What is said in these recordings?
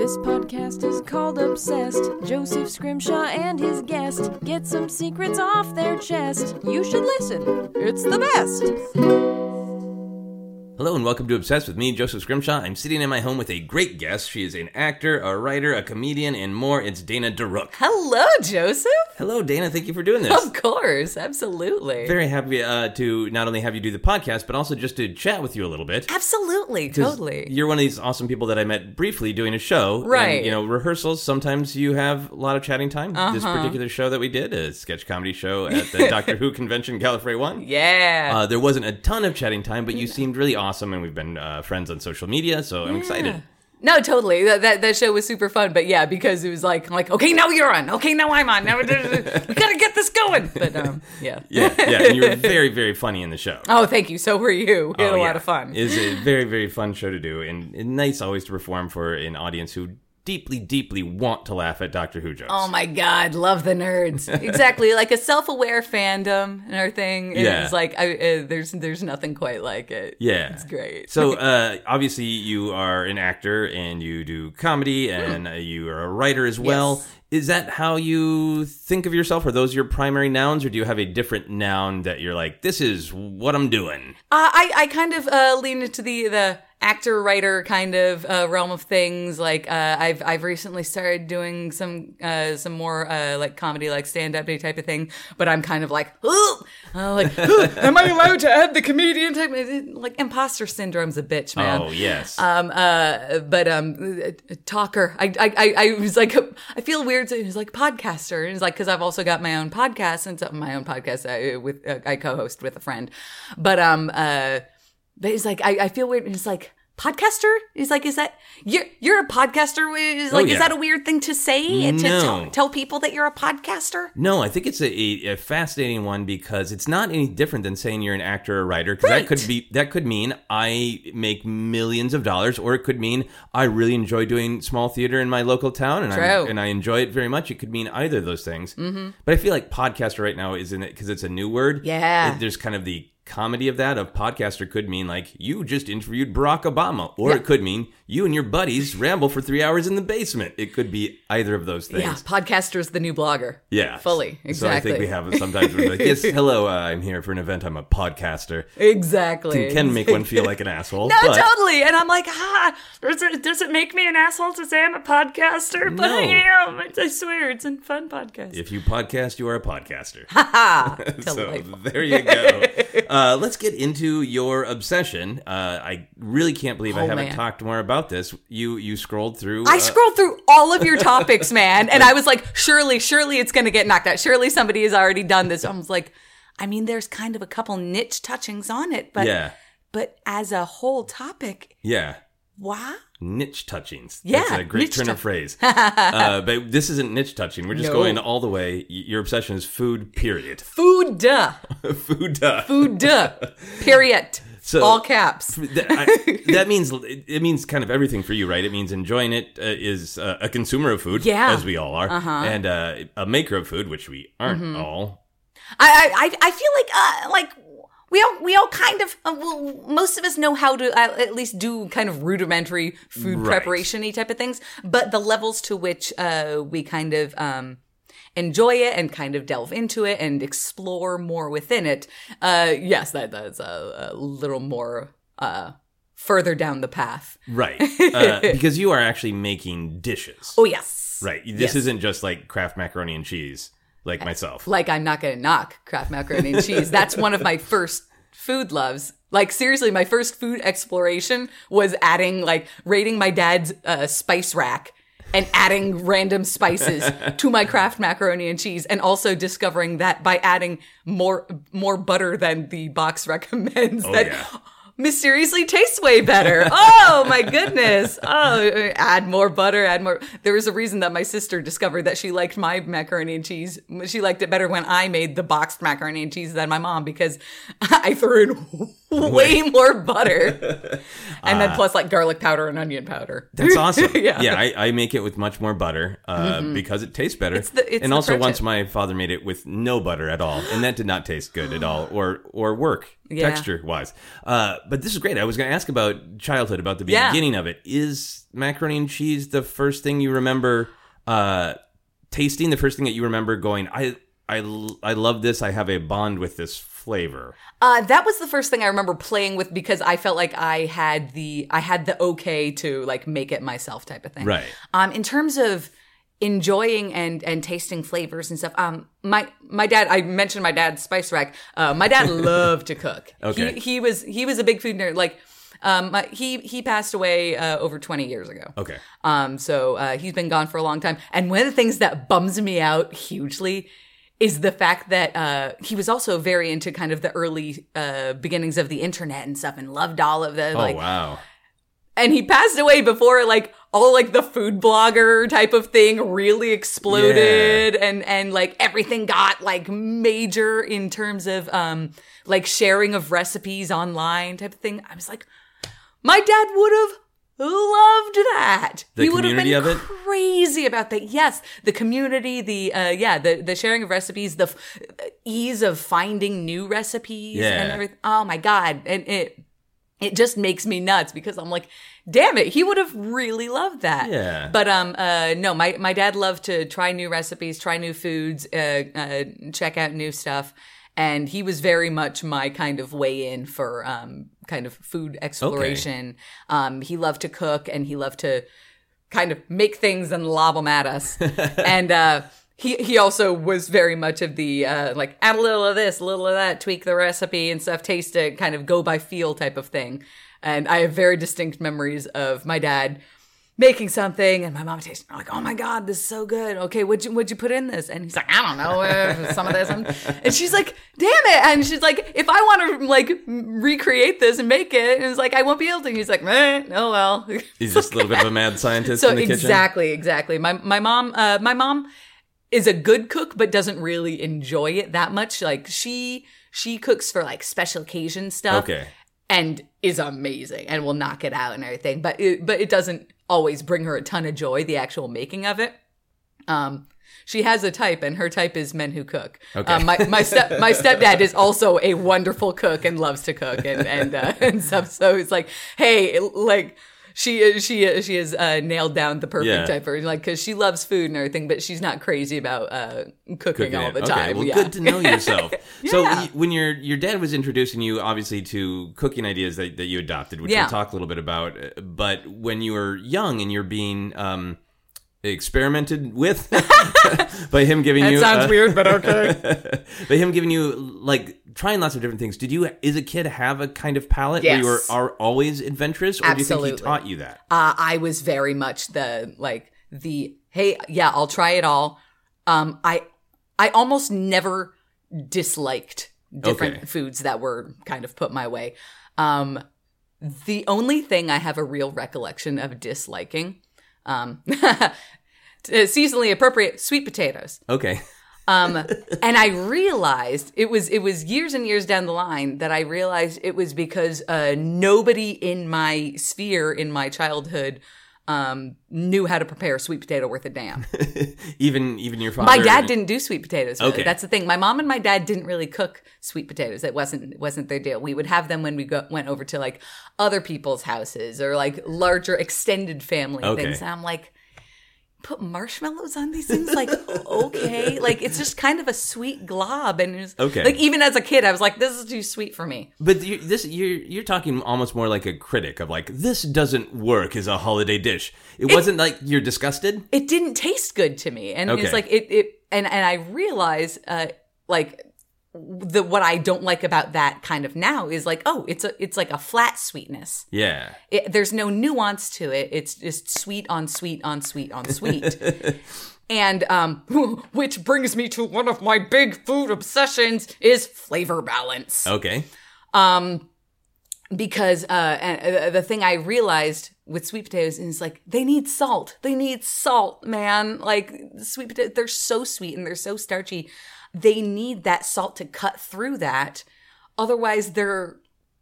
This podcast is called Obsessed. Joseph Scrimshaw and his guest get some secrets off their chest. You should listen, it's the best. Hello and welcome to Obsessed with me, Joseph Scrimshaw. I'm sitting in my home with a great guest. She is an actor, a writer, a comedian, and more. It's Dana DeRuyck. Hello, Joseph. Hello, Dana. Thank you for doing this. Of course, absolutely. Very happy uh, to not only have you do the podcast, but also just to chat with you a little bit. Absolutely, totally. You're one of these awesome people that I met briefly doing a show. Right. And, you know, rehearsals, sometimes you have a lot of chatting time. This Uh-huh. particular show that we did, a sketch comedy show at the Doctor Who convention, Gallifrey 1. Yeah. Uh, there wasn't a ton of chatting time, but you seemed really awesome, and we've been uh, friends on social media, so I'm excited. no, totally. That, that that show was super fun, but yeah, because it was like like okay, now you're on. Okay, now I'm on. Now we gotta get this going. But um, yeah. Yeah, yeah, and you were very, very funny in the show. Oh, thank you. So were you. We had Oh, a yeah. lot of fun. It's a very, very fun show to do, and, and nice always to perform for an audience who deeply, deeply want to laugh at Doctor Who jokes. Oh my god, love the nerds. exactly, like a self-aware fandom and everything. It's Yeah. like I, uh, there's there's nothing quite like it. yeah, it's great. So, uh, obviously, you are an actor and you do comedy, and uh, you are a writer as well. Yes. Is that how you think of yourself? Are those your primary nouns, or do you have a different noun that you're like, this is what I'm doing? Uh, I I kind of uh, lean into the the actor writer kind of uh, realm of things. Like uh, I've I've recently started doing some uh, some more uh, like comedy, like stand up type of thing. But I'm kind of like, uh, like, am I allowed to add the comedian type? Like imposter syndrome's a bitch, man. Oh, yes. Um, uh, but um, talker. I, I, I, I was like, I feel weird. saying He's like podcaster, and it's like because I've also got my own podcast and so- my own podcast uh, with uh, I co-host with a friend. But um, uh, but he's like, I, I feel weird. And he's like, podcaster. He's like, is that you're you're a podcaster? Is like, Oh, yeah. is that a weird thing to say to No. tell, tell people that you're a podcaster? No, I think it's a, a, fascinating one because it's not any different than saying you're an actor or writer. Because that could be that could mean I make millions of dollars, or it could mean I really enjoy doing small theater in my local town, and I and I enjoy it very much. It could mean either of those things. Mm-hmm. But I feel like podcaster right now is in it because it's a new word. Yeah. It- there's kind of the comedy of that of podcaster could mean like you just interviewed Barack Obama, or it could mean you and your buddies ramble for three hours in the basement. It could be either of those things. Yeah, podcaster's the new blogger. Yeah, fully So I think exactly. we have sometimes we're like, yes, hello, uh, I'm here for an event. I'm a podcaster. exactly. Can, can make one feel like an asshole. No, but totally. And I'm like, ah, does it, does it make me an asshole to say I'm a podcaster? But I am. I swear, it's a fun podcast. If you podcast, you are a podcaster. Ha ha. so there you go. uh, let's get into your obsession. Uh, I really can't believe I Oh, haven't man. talked more about this. You you scrolled through. I uh, scrolled through all of your topics, man, and I was like, surely, surely it's going to get knocked out. Surely somebody has already done this. I was like, I mean, there's kind of a couple niche touchings on it, but Yeah, but as a whole topic, yeah. Wow. Niche touchings. Yeah, That's a great turn tou- of phrase. uh, but this isn't niche touching. We're just No. going all the way. Your obsession is food, period. Food, duh. food. Uh, Food, duh. Period. So- all caps. that, I, that means it means kind of everything for you, right? It means enjoying it uh, is uh, a consumer of food, Yeah. as we all are, and uh, a maker of food, which we aren't Mm-hmm. all. I I I- I feel like uh like we all we all kind of uh, well, most of us know how to uh, at least do kind of rudimentary food Right. preparation y type of things, but the levels to which uh we kind of um enjoy it and kind of delve into it and explore more within it. Uh yes, that that's a, a little more uh further down the path. Right, uh, because you are actually making dishes. Oh yes. Right, this Yes. isn't just like Kraft macaroni and cheese, like myself. like I'm not gonna knock Kraft macaroni and cheese. That's one of my first food loves. Like seriously, my first food exploration was adding like raiding my dad's uh, spice rack and adding random spices to my Kraft macaroni and cheese, and also discovering that by adding more more butter than the box recommends, that yeah. Mysteriously tastes way better. Oh my goodness. Oh, add more butter, add more. There was a reason that my sister discovered that she liked my macaroni and cheese. She liked it better when I made the boxed macaroni and cheese than my mom because I threw in way more butter. And then plus like garlic powder and onion powder. That's awesome. Yeah. yeah, I, I make it with much more butter uh, because it tastes better. Mm-hmm. the- it's and also, once my father made it with no butter at all, and that did not taste good at all, or or work Yeah. texture wise. Uh, but this is great. I was going to ask about childhood, about the Yeah. beginning of it. Is macaroni and cheese the first thing you remember uh, tasting? The first thing that you remember going, I, I, I love this. I have a bond with this flavor. Uh, that was the first thing I remember playing with because I felt like I had the I had the okay to like make it myself type of thing. Right. Um, in terms of enjoying and and tasting flavors and stuff. Um, my my dad. I mentioned my dad's spice rack. Uh, my dad loved to cook. Okay. He, he was he was a big food nerd. Like, um, my, he he passed away uh, over twenty years ago. Okay. Um, so uh, he's been gone for a long time. And one of the things that bums me out hugely is the fact that uh, he was also very into kind of the early uh, beginnings of the internet and stuff, and loved all of the Oh, like. wow. And he passed away before like all like the food blogger type of thing really exploded, and and like everything got like major in terms of um like sharing of recipes online type of thing. I was like, my dad would have loved that. The he would have been of it? crazy about that. Yes, the community, the uh, yeah, the the sharing of recipes, the f- ease of finding new recipes, and Yeah. everything. Oh my god, and it it just makes me nuts because I'm like, damn it, he would have really loved that. Yeah. But um, uh, no, my my dad loved to try new recipes, try new foods, uh, uh, check out new stuff. And he was very much my kind of way in for um, kind of food exploration. Um, he loved to cook and he loved to kind of make things and lob them at us. and uh, he he also was very much of the uh, like add a little of this, a little of that, tweak the recipe and stuff, taste it, kind of go by feel type of thing. And I have very distinct memories of my dad making something and my mom tasting it, like, oh my god, this is so good. Okay, what'd you what'd you put in this? And he's like, I don't know, uh, some of this. And, and she's like, damn it. And she's like, if I want to like recreate this and make it, and it's like, I won't be able to. And he's like, eh, oh well. He's just a little bit of a mad scientist so in the kitchen. exactly, exactly. My my mom, uh, my mom is a good cook, but doesn't really enjoy it that much. Like she she cooks for like special occasion stuff Okay. And is amazing and will knock it out and everything. But it, but it doesn't always bring her a ton of joy. The actual making of it. Um, she has a type, and her type is men who cook. Okay. Um, my my step my stepdad is also a wonderful cook and loves to cook and and uh, and stuff. So it's like, hey, like. She she she has uh, nailed down the perfect Yeah. type for like because she loves food and everything, but she's not crazy about uh, cooking, Cooking all it. the Okay, time. Well, yeah. good to know yourself. So Yeah. y- when your your dad was introducing you, obviously, to cooking ideas that, that you adopted, which we'll talk a little bit about. uh, But when you were young and you're being um, experimented with by him giving That you sounds uh, weird, but okay. by him giving you like trying lots of different things. Did you, as a kid, have a kind of palate where you were are always adventurous, or do you think he taught you that? uh, I was very much the like the hey yeah I'll try it all. Um, I I almost never disliked different Okay. foods that were kind of put my way. Um, the only thing I have a real recollection of disliking, um, seasonally appropriate sweet potatoes. Okay. Um, and I realized it was it was years and years down the line that I realized it was because uh, nobody in my sphere in my childhood um, knew how to prepare a sweet potato worth a damn. even even your father. My dad didn't do sweet potatoes. Really. Okay. That's the thing. My mom and my dad didn't really cook sweet potatoes. It wasn't wasn't their deal. We would have them when we go, went over to like other people's houses or like larger extended family Okay. things. And I'm like, put marshmallows on these things? Like, okay, like it's just kind of a sweet glob. And it was, Okay. like even as a kid, I was like, this is too sweet for me. But you, this you're you're talking almost more like a critic of like this doesn't work as a holiday dish. It, wasn't like you're disgusted. it didn't taste good to me and Okay. it's like it it and and i realize uh like the what i don't like about that kind of now is like oh it's a it's like a flat sweetness. Yeah. it, there's no nuance to it. It's just sweet on sweet on sweet on sweet. And um which brings me to one of my big food obsessions is flavor balance. Okay. um because uh and the thing i realized with sweet potatoes is like they need salt. They need salt man. Like sweet potatoes they're so sweet and they're so starchy they need that salt to cut through that otherwise they're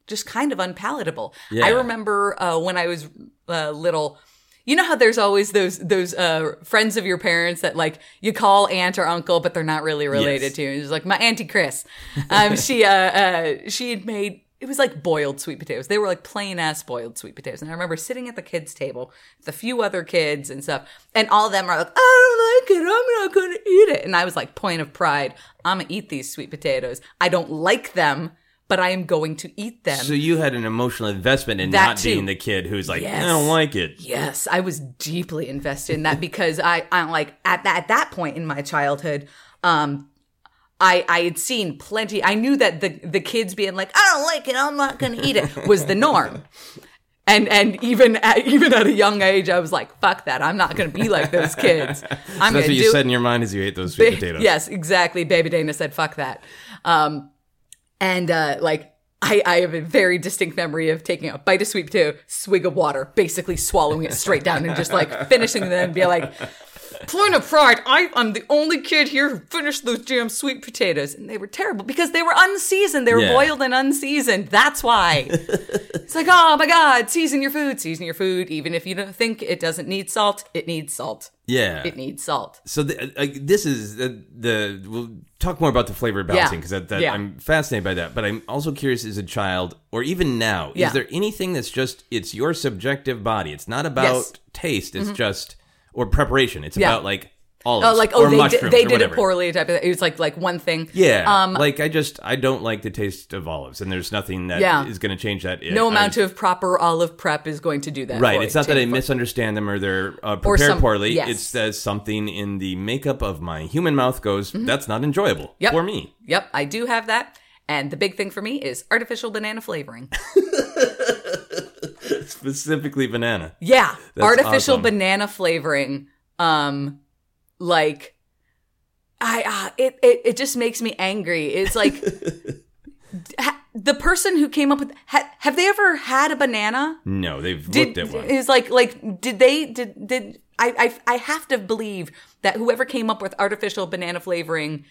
just kind of unpalatable Yeah. i remember uh when i was uh, little you know how there's always those those uh, friends of your parents that like you call aunt or uncle, but they're not really related Yes. to you. It's like my auntie Chris. Um, she uh, uh, she had made it was like boiled sweet potatoes. They were like plain ass boiled sweet potatoes. And I remember sitting at the kids' table with a few other kids and stuff, and all of them are like, I don't like it. I'm not going to eat it. And I was like, point of pride, I'm going to eat these sweet potatoes. I don't like them, but I am going to eat them. So you had an emotional investment in That not too. being the kid who's like, Yes. I don't like it. Yes, I was deeply invested in that because I, I'm like at that at that point in my childhood, um, I I had seen plenty. I knew that the the kids being like, I don't like it, I'm not going to eat it, was the norm. And and even at, even at a young age, I was like, fuck that, I'm not going to be like those kids. I'm That's what you said in your mind as you ate those sweet potatoes. Yes, exactly. Baby Dana said, fuck that. Um, and uh, like, I, I have a very distinct memory of taking a bite of sweet potato, swig of water, basically swallowing it straight down and just like finishing them and be like, point of pride, I, I'm the only kid here who finished those damn sweet potatoes. And they were terrible because they were unseasoned. They were Yeah. boiled and unseasoned. That's why. it's like, oh my God, season your food, season your food. Even if you don't think it doesn't need salt, it needs salt. Yeah. It needs salt. So the, uh, this is the, the we'll talk more about the flavor balancing because that Yeah. I'm fascinated by that. But I'm also curious as a child or even now, Yeah. is there anything that's just it's your subjective body? It's not about Yes. Mm-hmm. taste. It's just or preparation. It's Yeah. about like olives Oh, like or oh, they mushrooms did, they or did it whatever. poorly. Type of. It was like like one thing. Yeah, Um, like I just I don't like the taste of olives, and there's nothing that is Yeah. going to change that. no amount of proper olive prep is going to do that. Right. for It's you. not that I misunderstand them or they're uh, prepared some- poorly. yes. It's that something in the makeup of my human mouth goes, that's not enjoyable Mm-hmm. Yep. for me. Yep, I do have that. And the big thing for me is artificial banana flavoring. Specifically banana. Yeah, artificial awesome. banana flavoring. Um, like, I uh, it, it it just makes me angry. It's like ha, the person who came up with ha, have they ever had a banana? No, they've did looked at one. is like like did they did did I, I I have to believe that whoever came up with artificial banana flavoring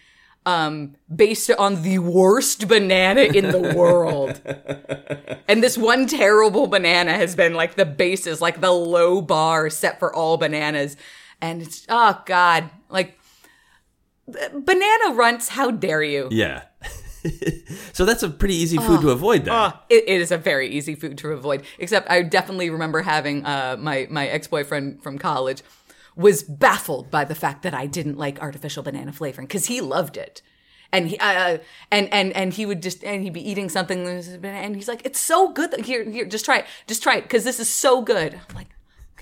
um based on the worst banana in the world and this one terrible banana has been like the basis like the low bar set for all bananas and it's oh god like banana runts how dare you Yeah. so that's a pretty easy food to avoid then. Uh, it, it is a very easy food to avoid. Except I definitely remember having uh, my my ex boyfriend from college was baffled by the fact that I didn't like artificial banana flavoring because he loved it. And he uh, and and and he would just and he'd be eating something and he's like, "It's so good. Here, here, just try it. Just try it because this is so good." I'm like,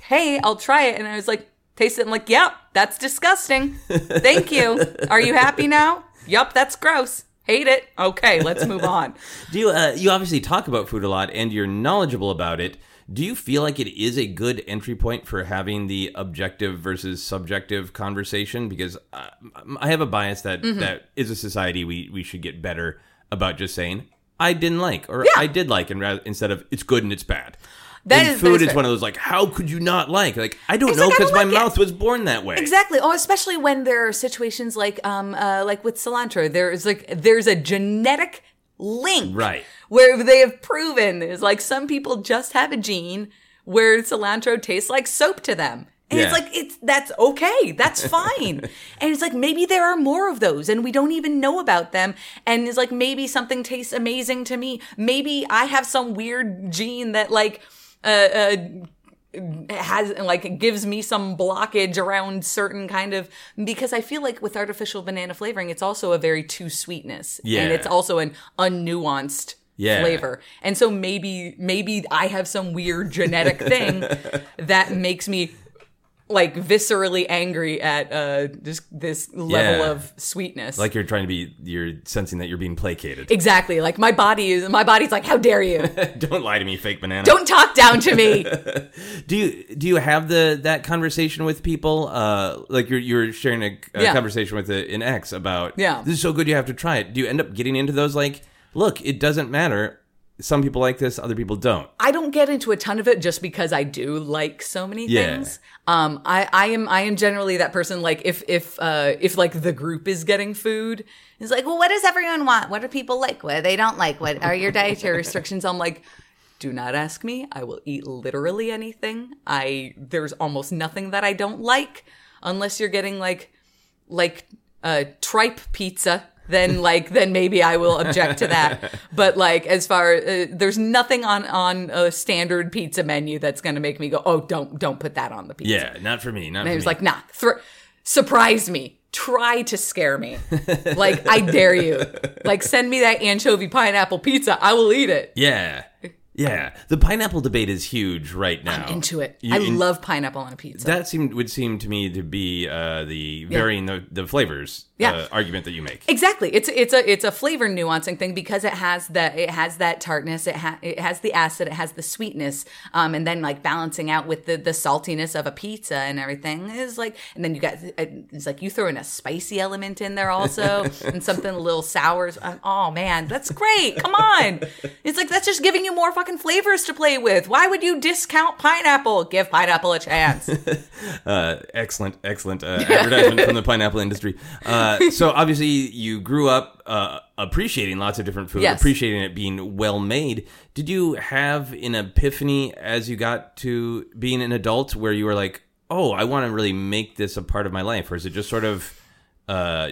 "Hey, I'll try it." And I was like, "Taste it." I'm like, "Yep, that's disgusting. Thank you. Are you happy now?" "Yup, that's gross. Hate it. Okay, let's move on." Do you uh, you obviously talk about food a lot and you're knowledgeable about it. Do you feel like it is a good entry point for having the objective versus subjective conversation? Because uh, I have a bias that Mm-hmm. that is a society we we should get better about just saying I didn't like or Yeah. I did like, and rather, instead of it's good and it's bad. That And is- food is is one of those like how could you not like like I don't It's know because don't my like it. mouth was born that way. Exactly. Oh, especially when there are situations like um uh, like with cilantro. There is like there's a genetic link. Right. Where they have proven is like some people just have a gene where cilantro tastes like soap to them. And it's like it's that's okay. That's fine. and it's like maybe there are more of those and we don't even know about them. And it's like maybe something tastes amazing to me. Maybe I have some weird gene that like uh, uh has like gives me some blockage around certain kind of because I feel like with artificial banana flavoring, it's also a very too sweetness, Yeah. and it's also an unnuanced Yeah. flavor, and so maybe maybe I have some weird genetic thing that makes me like viscerally angry at uh this this level Yeah. of sweetness. Like you're trying to be, you're sensing that you're being placated. exactly, like my body is my body's like, how dare you? don't lie to me, fake banana. Don't talk down to me. Do you do you have the that conversation with people? Uh, like you're you're sharing a, a Yeah. conversation with a, an ex about Yeah. this is so good you have to try it. Do you end up getting into those like, look, it doesn't matter. Some people like this, other people don't. I don't get into a ton of it just because I do like so many Yeah. things. Um, I, I am I am generally that person like if if uh if like the group is getting food, it's like, well, what does everyone want? What do people like? What they don't like? What are your dietary restrictions? I'm like, do not ask me. I will eat literally anything. I there's almost nothing that I don't like unless you're getting like like uh tripe pizza then like then maybe I will object to that. But like as far uh, there's nothing on on a standard pizza menu that's going to make me go, "Oh, don't don't put that on the pizza." Yeah, not for me. Not And for he was me. like, "Nah, thr- surprise me. Try to scare me. like I dare you. Like send me that anchovy pineapple pizza. I will eat it." yeah, yeah. The pineapple debate is huge right now. Into it. You- I in- love pineapple on a pizza. That seemed would seem to me to be uh, the varying the, the flavors Yeah. uh, argument that you make. Exactly. It's it's a it's a flavor nuancing thing because it has that it has that tartness, it ha- it has the acid, it has the sweetness, um, and then like balancing out with the the saltiness of a pizza and everything is like, and then you got it's like you throw in a spicy element in there also and something a little sour. Oh man, that's great! Come on, it's like that's just giving you more fucking flavors to play with. Why would you discount pineapple? Give pineapple a chance. Uh, excellent, excellent uh, advertisement from the pineapple industry. Uh, so obviously, you grew up uh, appreciating lots of different food, Yes. appreciating it being well made. Did you have an epiphany as you got to being an adult, where you were like, "Oh, I want to really make this a part of my life," or is it just sort of uh,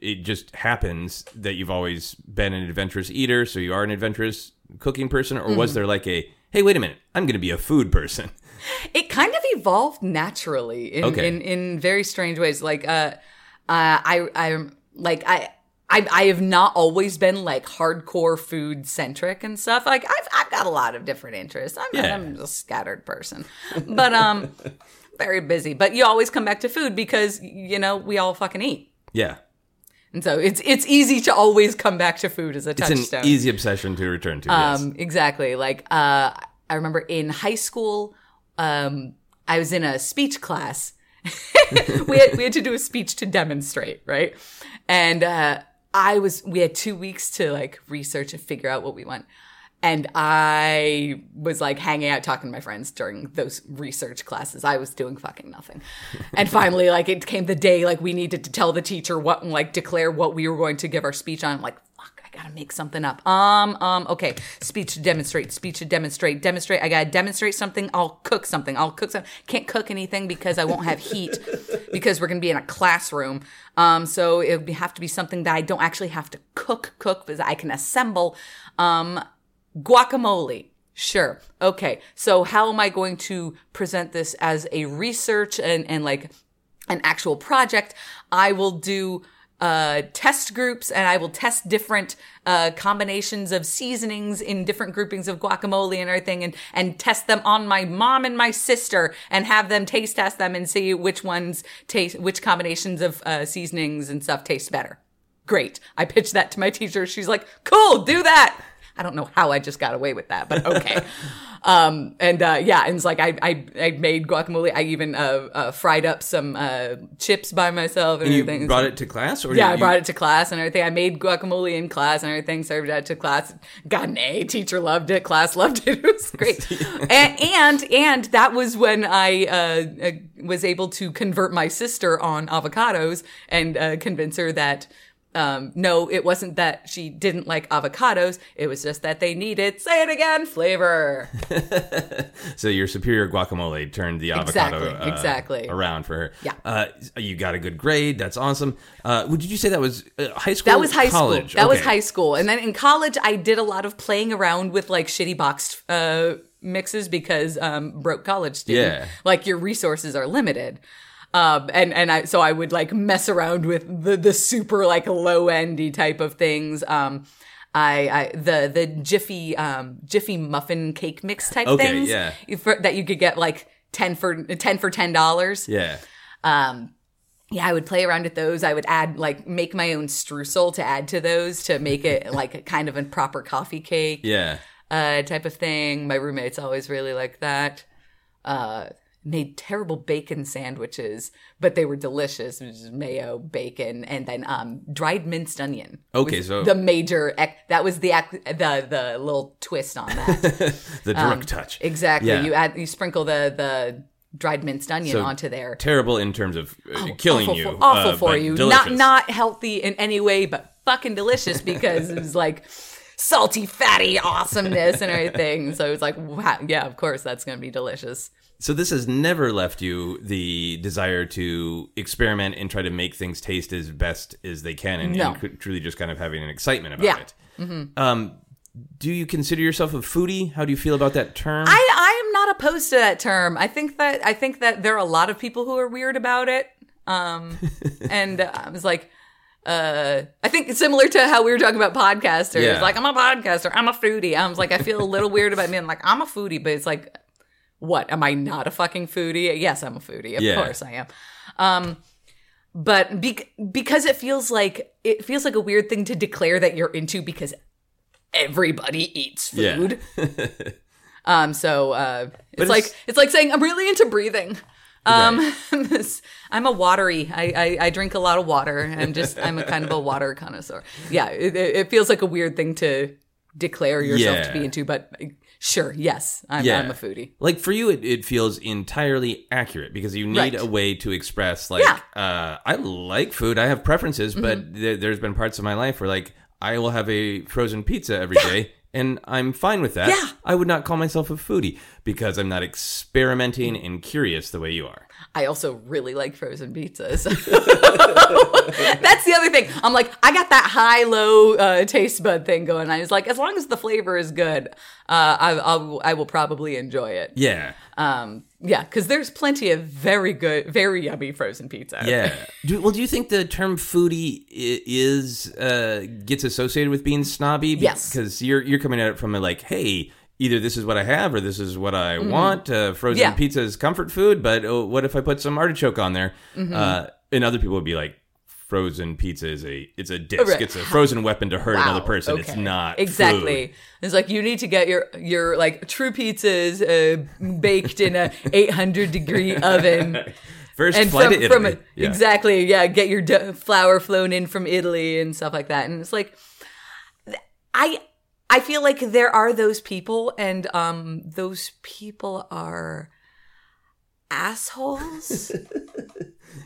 it just happens that you've always been an adventurous eater, so you are an adventurous cooking person, or Mm-hmm. was there like a hey, wait a minute, I'm going to be a food person? it kind of evolved naturally in Okay. in, in very strange ways. Like uh, uh I I'm like I. I, I have not always been like hardcore food centric and stuff. Like I've I've got a lot of different interests. I'm, Yeah. I'm a scattered person, but um, very busy. But you always come back to food because you know we all fucking eat, Yeah. And so it's it's easy to always come back to food as a touchstone. It's an easy obsession to return to. yes. Um, exactly. Like, uh, I remember in high school, um, I was in a speech class. we had we had to do a speech to demonstrate, right? And uh, I was we had two weeks to like research and figure out what we want. And I was like hanging out talking to my friends during those research classes. I was doing fucking nothing. And finally, like it came the day like we needed to tell the teacher what and like declare what we were going to give our speech on. I'm like, fuck, I gotta make something up. Um, um, okay. Speech to demonstrate, speech to demonstrate, demonstrate. I gotta demonstrate something. I'll cook something. I'll cook something. Can't cook anything because I won't have heat because we're gonna be in a classroom. Um, so it would have to be something that I don't actually have to cook, cook, because I can assemble. Um, guacamole. Sure. Okay. So how am I going to present this as a research and, and like an actual project? I will do uh, test groups and I will test different uh, combinations of seasonings in different groupings of guacamole and everything and, and test them on my mom and my sister and have them taste test them and see which ones taste, which combinations of uh, seasonings and stuff taste better. Great. I pitched that to my teacher. She's like, cool, do that. I don't know how I just got away with that, but okay. um, and uh, yeah, and it's like I, I I made guacamole. I even uh, uh, fried up some uh, chips by myself and you everything. brought it to class, or Yeah, you, I brought it to class and everything. I made guacamole in class and everything, served that to class. Got an A. Teacher loved it. Class loved it. It was great. and, and and that was when I uh, uh, was able to convert my sister on avocados and uh, convince her that. Um, no, it wasn't that she didn't like avocados. It was just that they needed, say it again, flavor. So your superior guacamole turned the avocado Exactly, uh, exactly. around for her. Yeah. Uh, you got a good grade. That's awesome. Uh, did you say that was uh, high school? That was high college? school. That was high school. And then in college, I did a lot of playing around with like shitty boxed uh, mixes because um, broke college student. Yeah. Like your resources are limited. Um, and and I so I would like mess around with the the super like low endy type of things. Um, I, I the the Jiffy um, Jiffy muffin cake mix type Okay, things yeah. for, that you could get like ten for ten for ten dollars. Yeah. Um, yeah, I would play around with those. I would add like make my own streusel to add to those to make it like a kind of a proper coffee cake Yeah. uh, type of thing. My roommates always really like that. Uh, made terrible bacon sandwiches, but they were delicious. It was mayo, bacon, and then um, dried minced onion. Okay, so- the major ec- that was the ac- the the little twist on that. The drunk touch. Um, exactly. Yeah. You add you sprinkle the the dried minced onion So onto there. Terrible in terms of uh, killing awful you. For, awful uh, for you. delicious. Not not healthy in any way, but fucking delicious because it was like salty, fatty awesomeness and everything. So it was like, wow, yeah, of course that's gonna be delicious. So this has never left you the desire to experiment and try to make things taste as best as they can, and, No. and truly just kind of having an excitement about Yeah. it. Um, do you consider yourself a foodie? How do you feel about that term? I, I am not opposed to that term. I think that I think that there are a lot of people who are weird about it. Um, and uh, I was like, uh, I think it's similar to how we were talking about podcasters. Yeah. Like, I'm a podcaster. I'm a foodie. I was like, I feel a little weird about being like, I'm a foodie, but it's like, what? Am I not a fucking foodie? Yes, I'm a foodie. Of Yeah. course I am. Um, but be- because it feels like it feels like a weird thing to declare that you're into because everybody eats Yeah. food. um, so uh, it's it's- like it's like saying I'm really into breathing. Um, this- I'm a watery. I, I I drink a lot of water. I'm just I'm a kind of a water connoisseur. Yeah, it, it feels like a weird thing to declare yourself to be into, but sure, yes, I'm, Yeah. I'm a foodie. like for you, it, it feels entirely accurate because you need Right. a way to express like. Mm-hmm. uh, I like food, I have preferences, but there, there's been parts of my life where like I will have a frozen pizza every day. And I'm fine with that. Yeah. I would not call myself a foodie because I'm not experimenting and curious the way you are. I also really like frozen pizzas. That's the other thing. I'm like, I got that high low uh, taste bud thing going. I was like, as long as the flavor is good, uh, I, I'll, I will probably enjoy it. Yeah. Um, yeah, because there's plenty of very good, very yummy frozen pizza. Yeah. Do, well, do you think the term foodie is uh, gets associated with being snobby? Yes. Because you're you're coming at it from a like, hey, either this is what I have or this is what I want. Uh, frozen Mm-hmm. Yeah. pizza is comfort food, but oh, what if I put some artichoke on there? Mm-hmm. Uh, and other people would be like. Frozen pizza is a it's a disc. Right. It's a frozen weapon to hurt Wow, another person. It's not exactly. food. It's like you need to get your your like true pizzas uh, baked in a 800 degree oven. First and flight from, to from a, Yeah. exactly yeah get your flour flown in from italy and stuff like that and it's like i i feel like there are those people and um those people are assholes.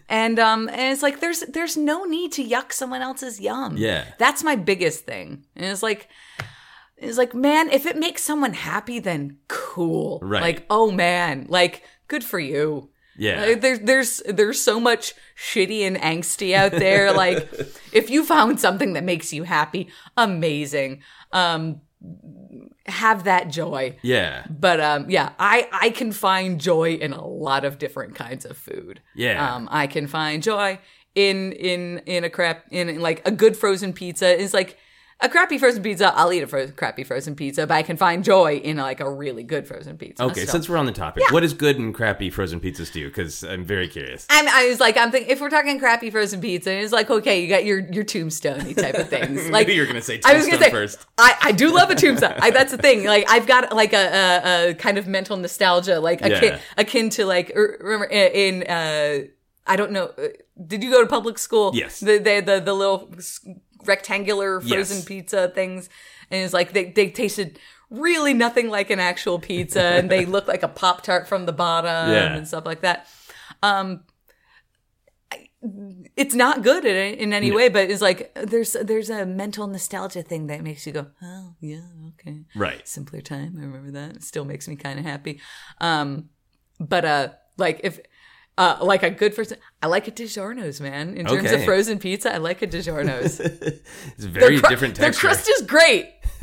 And um and it's like there's there's no need to yuck someone else's yum. Yeah. that's my biggest thing. And it's like it's like man if it makes someone happy then cool. Right. like oh man like good for you Yeah. like, there's there's there's so much shitty and angsty out there. like if you found something that makes you happy, amazing. Um have that joy. yeah. But um yeah, I I can find joy in a lot of different kinds of food. Yeah. Um I can find joy in in in a crap in, in like a good frozen pizza is like a crappy frozen pizza, I'll eat a fro- crappy frozen pizza, but I can find joy in like a really good frozen pizza. Okay, So- since we're on the topic, what is good and crappy frozen pizzas to you? Because I'm very curious. I'm, I was like, I'm thinking if we're talking crappy frozen pizza, it's like okay, you got your your tombstone type of things. Like you were gonna say I was gonna tombstone say, first. I, I do love a tombstone. I, that's the thing. Like I've got like a, a, a kind of mental nostalgia, like akin, Yeah. akin to like er, remember in uh I don't know. uh, Did you go to public school? Yes. The the the, the little rectangular frozen Yes. pizza things, and it's like they they tasted. Really, nothing like an actual pizza, and they look like a pop tart from the bottom Yeah. and stuff like that. Um, it's not good in, in any way, but it's like there's there's a mental nostalgia thing that makes you go, oh yeah, okay, Right. simpler time. I remember that. It still makes me kind of happy. Um, but uh, like if. Uh, like a good first, I like a DiGiorno's, man. In terms Okay. of frozen pizza, I like a DiGiorno's. It's very Their cru- different Their texture. crust is great.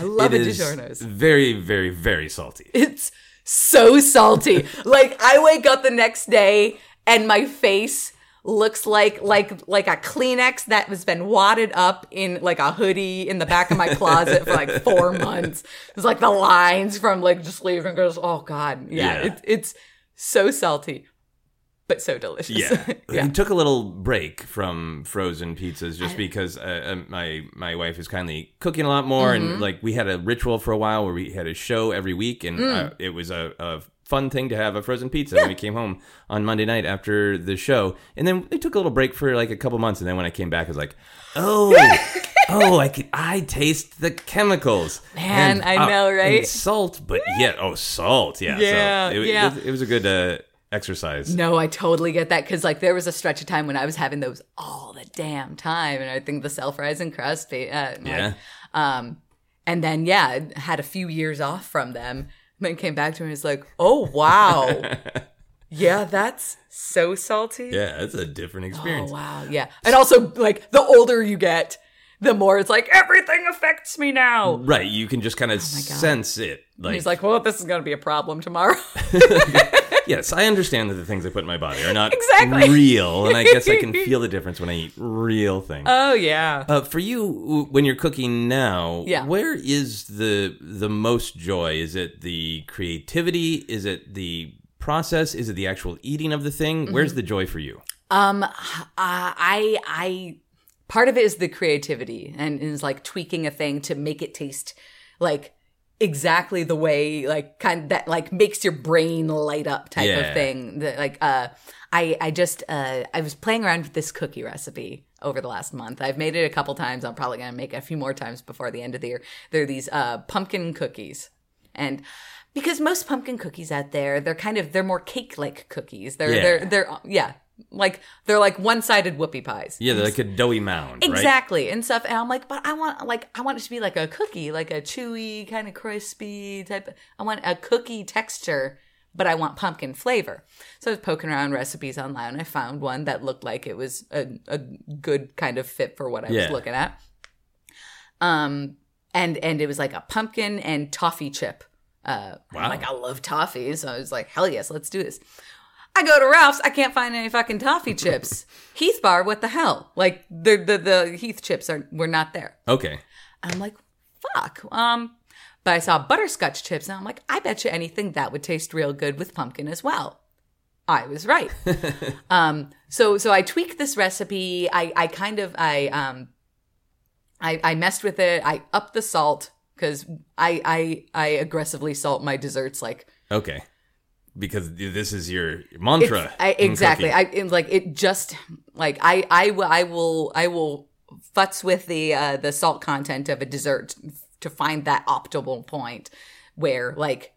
I love It a DiGiorno's. Very, very, very salty. It's so salty. like I wake up the next day and my face looks like like like a Kleenex that has been wadded up in like a hoodie in the back of my closet for like four months. It's like the lines from like just leaving goes, oh god, yeah, Yeah. It, it's so salty, but so delicious. Yeah. yeah. We took a little break from frozen pizzas just because uh, uh, my my wife is kindly cooking a lot more, Mm-hmm. and like we had a ritual for a while where we had a show every week, and Mm. uh, it was a, a fun thing to have a frozen pizza when we came home on Monday night after the show, and then we took a little break for like a couple months, and then when I came back, I was like, oh. Oh, I can, I taste the chemicals. Man, I uh, know, and right? salt, but yeah, oh, salt, yeah. Yeah, so it, yeah. It, was, it was a good uh, exercise. No, I totally get that because like there was a stretch of time when I was having those all the damn time, and I think the self rising crust, uh, like, Yeah. um, and then yeah, had a few years off from them. Then came back to me and was like, "Oh wow, yeah, that's so salty." Yeah, it's a different Oh experience. wow, yeah. And also, like, the older you get, the more it's like everything affects me now. Right, you can just kind of Oh sense it. Like, He's like, "Well, this is gonna be a problem tomorrow." yes, I understand that the things I put in my body are not Exactly. real, and I guess I can feel the difference when I eat real things. oh yeah. Uh, for you, when you're cooking now, Yeah. where is the the most joy? Is it the creativity? Is it the process? Is it the actual eating of the thing? Mm-hmm. Where's the joy for you? Um, uh, I, I, part of it is the creativity and is like tweaking a thing to make it taste like exactly the way, like kind of that, like makes your brain light up type Yeah. of thing. That like, uh, I, I just, uh, I was playing around with this cookie recipe over the last month. I've made it a couple times. I'm probably going to make a few more times before the end of the year. They're these, uh, pumpkin cookies and, because most pumpkin cookies out there, they're kind of they're more cake like cookies. They're Yeah. they're they're yeah, like they're like one sided whoopie pies. Yeah, they're like a doughy mound, right? Exactly and stuff. And I'm like, but I want like I want it to be like a cookie, like a chewy, kind of crispy type. I want a cookie texture, but I want pumpkin flavor. So I was poking around recipes online. I found one that looked like it was a, a good kind of fit for what I Yeah. was looking at. Um, and and it was like a pumpkin and toffee chip. Uh, Wow. I'm like I love toffee, so I was like, hell yes, let's do this. I go to Ralph's, I can't find any fucking toffee chips. Heath Bar, what the hell? Like the the the Heath chips are were not there. Okay. I'm like, fuck. Um, but I saw butterscotch chips, and I'm like, I bet you anything that would taste real good with pumpkin as well. I was right. um, so so I tweaked this recipe. I I kind of I um I I messed with it. I upped the salt because I I I aggressively salt my desserts like Okay. Because this is your mantra. I, exactly. I like it. Just like I, I, I will, I will futz with the uh, the salt content of a dessert to find that optimal point where like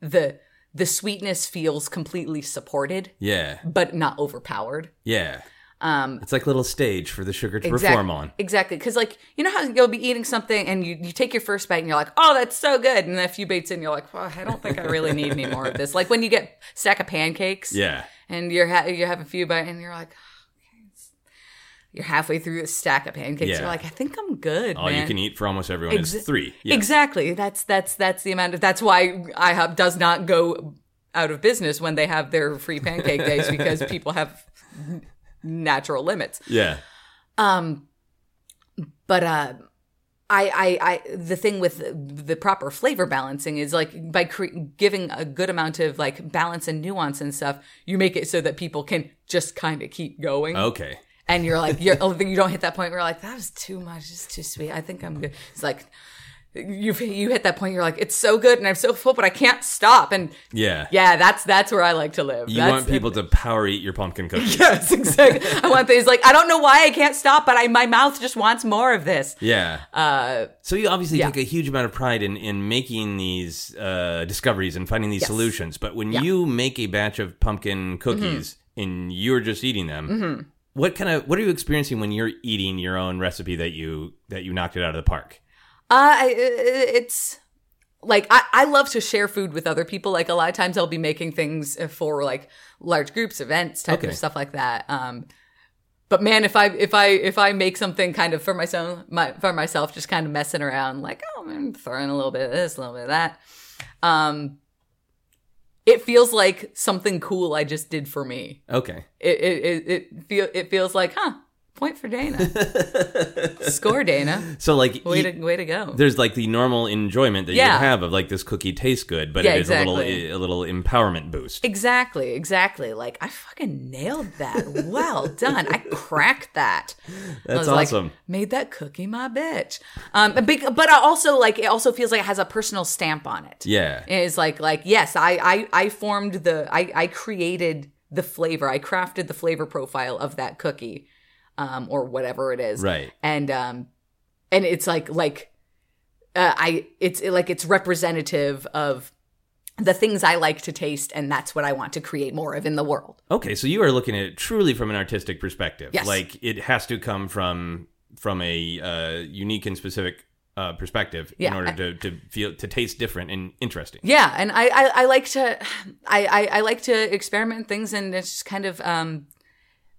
the the sweetness feels completely supported, yeah. but not overpowered. Yeah. Um, It's like a little stage for the sugar to Exact- perform on. Exactly. Because, like, you know how you'll be eating something and you, you take your first bite and you're like, oh, that's so good. And then a few bites in, you're like, well, I don't think I really need any more of this. Like when you get a stack of pancakes Yeah. and you're ha- you have a few bites and you're like, okay, you're halfway through a stack of pancakes. Yeah. You're like, I think I'm good. All man. you can eat for almost everyone Exa- is three. Yeah. Exactly. That's that's that's the amount of. That's why IHOP does not go out of business when they have their free pancake days because people have natural limits. Yeah. Um, but uh, I, I, I, the thing with the proper flavor balancing is like by cre- giving a good amount of like balance and nuance and stuff, you make it so that people can just kind of keep going. Okay. And you're like, you're, you don't hit that point where you're like, that was too much, it's too sweet. I think I'm good. It's like, you you hit that point, you're like, it's so good and I'm so full, but I can't stop. And Yeah. yeah, that's that's where I like to live. You That's- want people to power eat your pumpkin cookies. Yes, exactly. I want things like I don't know why I can't stop, but I my mouth just wants more of this. Yeah. Uh, So you obviously Yeah. take a huge amount of pride in, in making these uh, discoveries and finding these Yes. solutions. But when Yeah. Mm-hmm. you make a batch of pumpkin cookies and you're just eating them, what kind of what are you experiencing when you're eating your own recipe that you that you knocked it out of the park? Uh, I- it's like I, I love to share food with other people. Like a lot of times I'll be making things for like large groups, events, type Okay. of stuff like that. Um, but man, if I if I if I make something kind of for myself, my for myself, just kind of messing around, like oh, I'm throwing a little bit of this, a little bit of that. Um, it feels like something cool I just did for me. Okay. It it it, it feel it feels like huh. Point for Dana. Score, Dana. So like Way to way to go. there's like the normal enjoyment that Yeah. you have of like this cookie tastes good, but Yeah, it is a little a little empowerment boost. Exactly, exactly. Like I fucking nailed that. Well done. I cracked that. That's was like, awesome. made that cookie my bitch. Um, but but I also like it. Also feels like it has a personal stamp on it. Yeah. It's like like yes, I I I formed the I I created the flavor. I crafted the flavor profile of that cookie, um, or whatever it is. Right. And um, and it's like like uh, I it's like it's representative of the things I like to taste, and that's what I want to create more of in the world. Okay, so you are looking at it truly from an artistic perspective. Yes. Like it has to come from from a uh, unique and specific uh, perspective in Yeah, order I- to, to feel to taste different and interesting. Yeah, and I, I, I like to I, I, I like to experiment things and it's just kind of um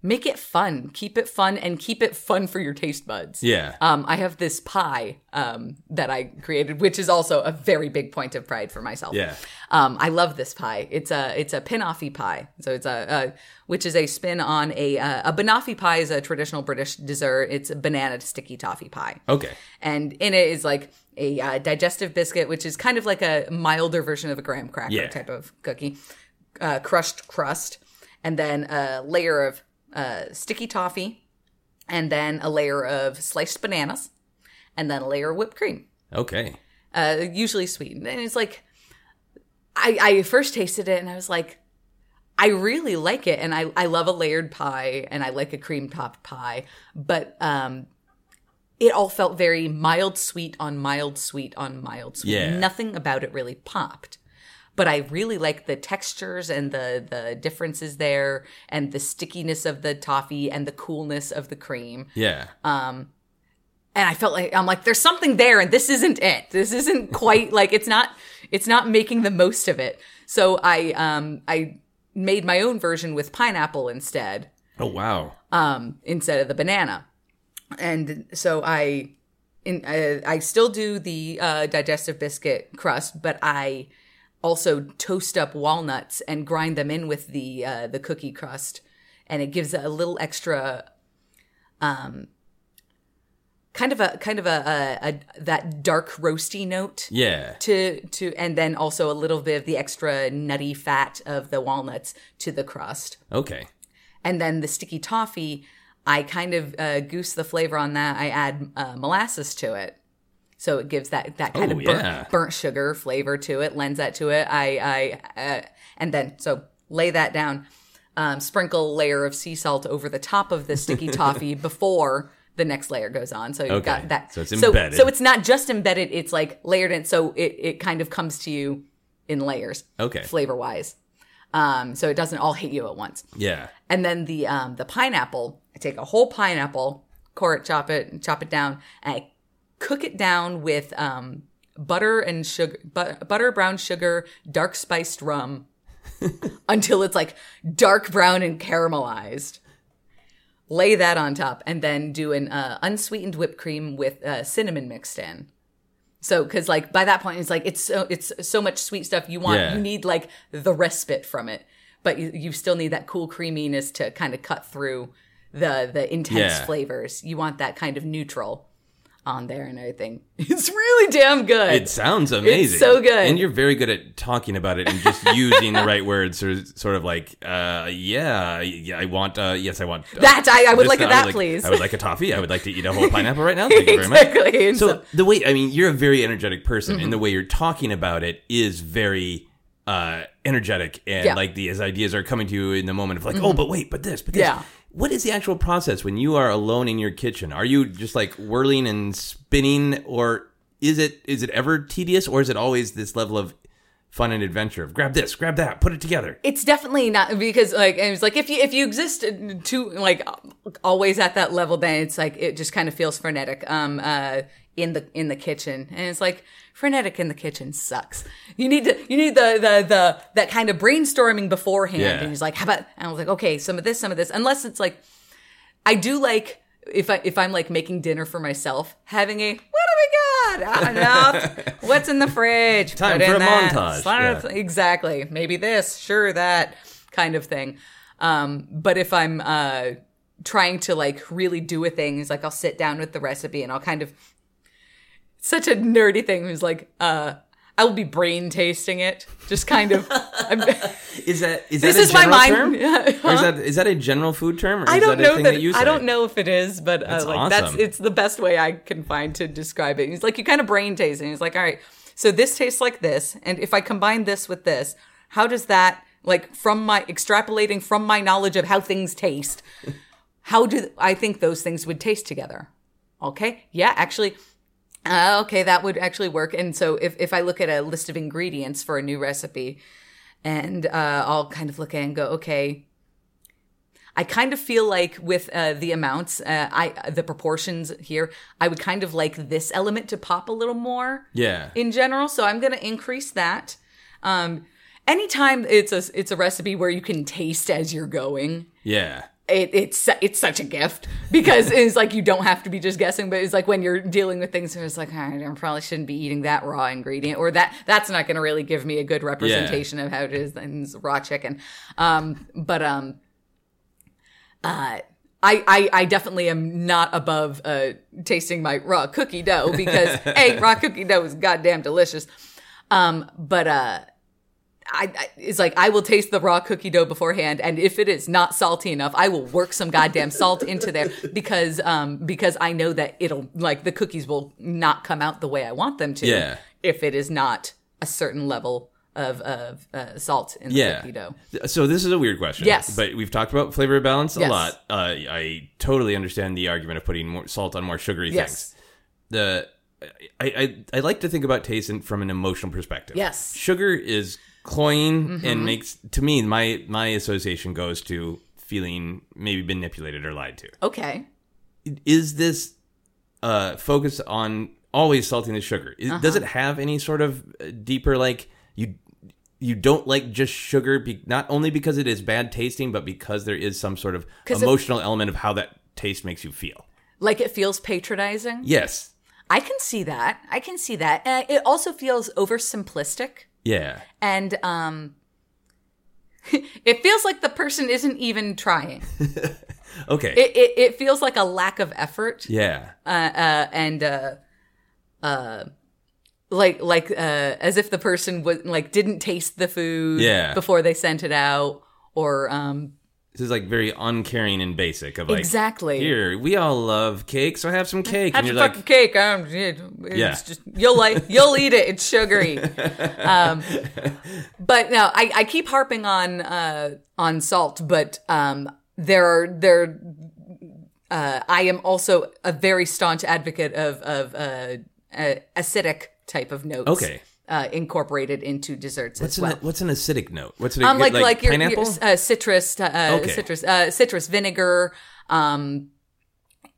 make it fun. Keep it fun and keep it fun for your taste buds. Yeah. Um, I have this pie um, that I created, which is also a very big point of pride for myself. Yeah. Um, I love this pie. It's a it's a pinoffee pie. So it's a, a which is a spin on a uh, a banoffee pie is a traditional British dessert. It's a banana sticky toffee pie Okay. and in it is like a uh, digestive biscuit, which is kind of like a milder version of a graham cracker Yeah. type of cookie, uh, crushed crust, and then a layer of uh, sticky toffee, and then a layer of sliced bananas, and then a layer of whipped cream, Okay. uh, usually sweetened. And it's like, I, I first tasted it and I was like, I really like it, and I, I love a layered pie, and I like a cream topped pie, but um, it all felt very mild sweet on mild sweet on mild sweet. Yeah. Nothing about it really popped. But I really like the textures and the the differences there, and the stickiness of the toffee and the coolness of the cream. Yeah. Um and I felt like I'm like there's something there and this isn't it. This isn't quite like it's not it's not making the most of it. So I um I made my own version with pineapple instead oh wow. um instead of the banana. And so I in uh, I still do the uh digestive biscuit crust, but I also toast up walnuts and grind them in with the uh the cookie crust and it gives a little extra um kind of a kind of a, a, a that dark roasty note Yeah. to to and then also a little bit of the extra nutty fat of the walnuts to the crust Okay. and then the sticky toffee i kind of uh, goose the flavor on that i add uh, molasses to it so it gives that that kind Oh, of burnt, yeah. burnt sugar flavor to it lends that to it i i uh, and then so lay that down um, sprinkle a layer of sea salt over the top of the sticky toffee before the next layer goes on so you've Okay. got that So it's so, embedded. so it's not just embedded it's like layered in so it, it kind of comes to you in layers Okay. flavor wise um, so it doesn't all hit you at once Yeah. and then the um the pineapple, I take a whole pineapple, core it, chop it, chop it down, and I cook it down with um butter and sugar, but, butter, brown sugar, dark spiced rum, until it's like dark brown and caramelized. Lay that on top, and then do an uh, unsweetened whipped cream with uh, cinnamon mixed in. So, because like by that point, it's like it's so it's so much sweet stuff. You want Yeah. you need like the respite from it, but you, you still need that cool creaminess to kind of cut through the the intense Yeah. flavors. You want that kind of neutral on there and everything. It's really damn good. It sounds amazing. so good. And you're very good at talking about it and just using the right words or sort of like, uh, yeah, yeah, I want, uh, yes, I want. Uh, That, I- I would like now. it that, like- please. I would like a toffee. I would like to eat a whole pineapple right now. Thank you very much. exactly. So so- the way, I mean, you're a very energetic person Mm-hmm. and the way you're talking about it is very, uh, energetic and Yeah. Mm-hmm. like these ideas are coming to you in the moment of like, oh, but wait, but this, but this. Yeah. What is the actual process when you are alone in your kitchen? Are you just like whirling and spinning, or is it is it ever tedious, or is it always this level of fun and adventure of grab this, grab that, put it together? it's definitely not because like it's like if you if you exist to like always at that level then it's like it just kind of feels frenetic um uh in the in the kitchen and it's like frenetic in the kitchen sucks you need to you need the the the that kind of brainstorming beforehand Yeah. and he's like how about and i was like okay some of this some of this unless it's like i do like if i if i'm like making dinner for myself having a what do we got I don't what's in the fridge Time Put for a that. montage. Yeah. exactly maybe this sure that kind of thing um but if i'm uh trying to like really do a thing it's like i'll sit down with the recipe and i'll kind of such a nerdy thing who's like uh I will be brain tasting it, just kind of. Is that is this that a is my general mind. term? Yeah. Or is that is that a general food term? Or I is don't that a know thing that. that I don't know if it is, but uh, That's like that's it's the best way I can find to describe it. He's like you kind of brain taste, and he's like, all right, so this tastes like this, and if I combine this with this, how does that like from my extrapolating from my knowledge of how things taste? How do I think those things would taste together? Okay, yeah, actually. Uh, okay, that would actually work. And so if, if I look at a list of ingredients for a new recipe and uh, I'll kind of look at it and go, okay, I kind of feel like with uh, the amounts, uh, I the proportions here, I would kind of like this element to pop a little more Yeah. in general. So I'm going to increase that. Um, anytime it's a it's a recipe where you can taste as you're going, yeah. It, it's it's such a gift because it's like you don't have to be just guessing, but it's like when you're dealing with things it's like "All right, I probably shouldn't be eating that raw ingredient or that that's not going to really give me a good representation of how it is in raw chicken. Um, but um, uh. I, I, I definitely am not above uh, tasting my raw cookie dough because hey, raw cookie dough is goddamn delicious. Um, but uh, I, I it's like I will taste the raw cookie dough beforehand, and if it is not salty enough, I will work some goddamn salt into there because um because I know that it'll like the cookies will not come out the way I want them to. Yeah. If it is not a certain level of of uh, salt in the Yeah. cookie dough. So this is a weird question. Yes. But we've talked about flavor balance a Yes. lot. Uh, I totally understand the argument of putting more salt on more sugary Yes. things. The I, I I like to think about taste in- from an emotional perspective. Yes. Sugar is cloying and makes to me my my association goes to feeling maybe manipulated or lied to. Okay. Is this uh focus on always salting the sugar? Is, Does Uh-huh. it have any sort of uh, deeper like you you don't like just sugar be, not only because it is bad tasting but because there is some sort of 'Cause it- emotional element of how that taste makes you feel. Like it feels patronizing. Yes. I can see that. I can see that. Uh, it also feels oversimplistic. Yeah. and um it feels like the person isn't even trying Okay. it, it, it feels like a lack of effort yeah. uh, uh and uh uh like like uh as if the person was like didn't taste the food Yeah. before they sent it out or um This is like very uncaring and basic of like Exactly. Here, we all love cake, so I have some cake. have and some you're fucking like cake um it- it's Yeah. just you'll like you'll eat it it's sugary um but no i i keep harping on uh on salt but um there are there uh i am also a very staunch advocate of of uh, uh acidic type of notes Okay. Uh incorporated into desserts what's as well an what's an acidic note? What's it um, like like, your, pineapple? your uh, citrus, uh, Okay. citrus, uh, citrus vinegar. Um,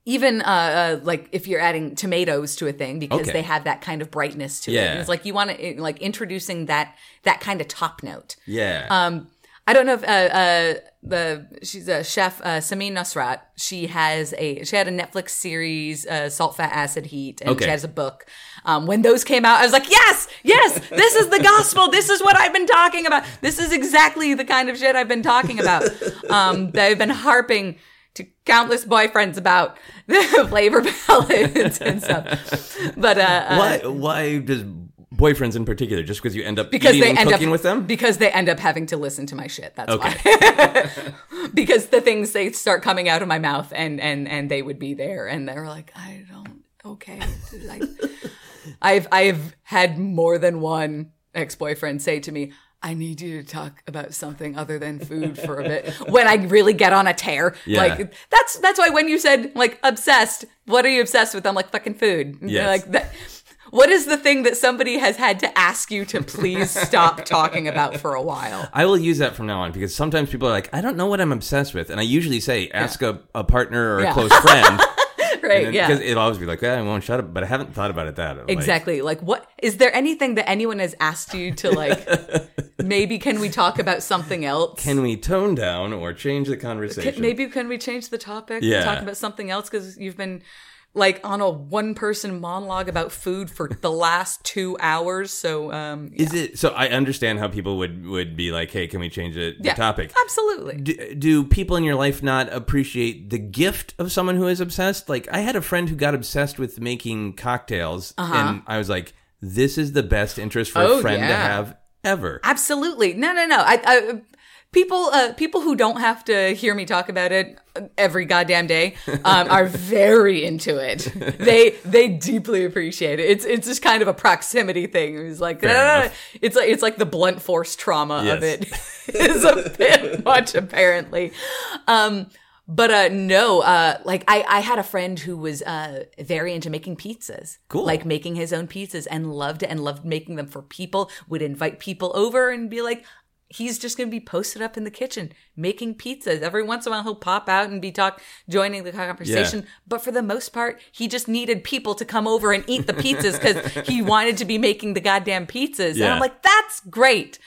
even uh, uh, like if you're adding tomatoes to a thing because Okay. they have that kind of brightness to it. Yeah. And it's like you want to like introducing that that kind of top note. yeah. Um, I don't know if uh, uh, the she's a chef, uh, Samin Nosrat. She has a she had a Netflix series, uh, Salt, Fat, Acid, Heat, and Okay. she has a book. Um, when those came out, I was like, yes, yes, this is the gospel. This is what I've been talking about. This is exactly the kind of shit I've been talking about. Um, that I've been harping to countless boyfriends about the flavor palettes and stuff. But uh, uh, why why does boyfriends in particular just because you end up because eating they and end cooking up with them? because they end up having to listen to my shit. That's Okay. why. because the things they start coming out of my mouth and and and they would be there and they're like, I don't okay. Like I've I've had more than one ex-boyfriend say to me, I need you to talk about something other than food for a bit. when I really get on a tear. Yeah. Like that's that's why when you said like obsessed, what are you obsessed with? I'm like fucking food. Yes. Like that what is the thing that somebody has had to ask you to please stop talking about for a while? I will use that from now on because sometimes people are like, I don't know what I'm obsessed with. And I usually say, ask a, a partner or a close friend. Right? yeah. Because it'll always be like, eh, I won't shut up. But I haven't thought about it that. like- Exactly. Like, what is there anything that anyone has asked you to like? maybe can we talk about something else? can we tone down or change the conversation? Can- maybe can we change the topic? and Yeah. Talk about something else because you've been like on a one person monologue about food for the last two hours. So, um, Is it so? I understand how people would would be like, "Hey, can we change the, the yeah, topic?" Absolutely. Do, do people in your life not appreciate the gift of someone who is obsessed? Like, I had a friend who got obsessed with making cocktails, and I was like, "This is the best interest for Uh-huh. Oh, a friend to have ever." Absolutely. No, no, no. I, I people, uh, people who don't have to hear me talk about it every goddamn day, um, are very into it. They, they deeply appreciate it. It's, it's just kind of a proximity thing. It's like, ah, it's like, it's like the blunt force trauma of it is a bit much apparently. Um, but uh no, uh like I I had a friend who was uh very into making pizzas. Cool. Like making his own pizzas and loved it and loved making them for people, would invite people over and be like, he's just going to be posted up in the kitchen making pizzas. Every once in a while, he'll pop out and be talk joining the conversation. Yeah. But for the most part, he just needed people to come over and eat the pizzas because he wanted to be making the goddamn pizzas. And I'm like, that's great.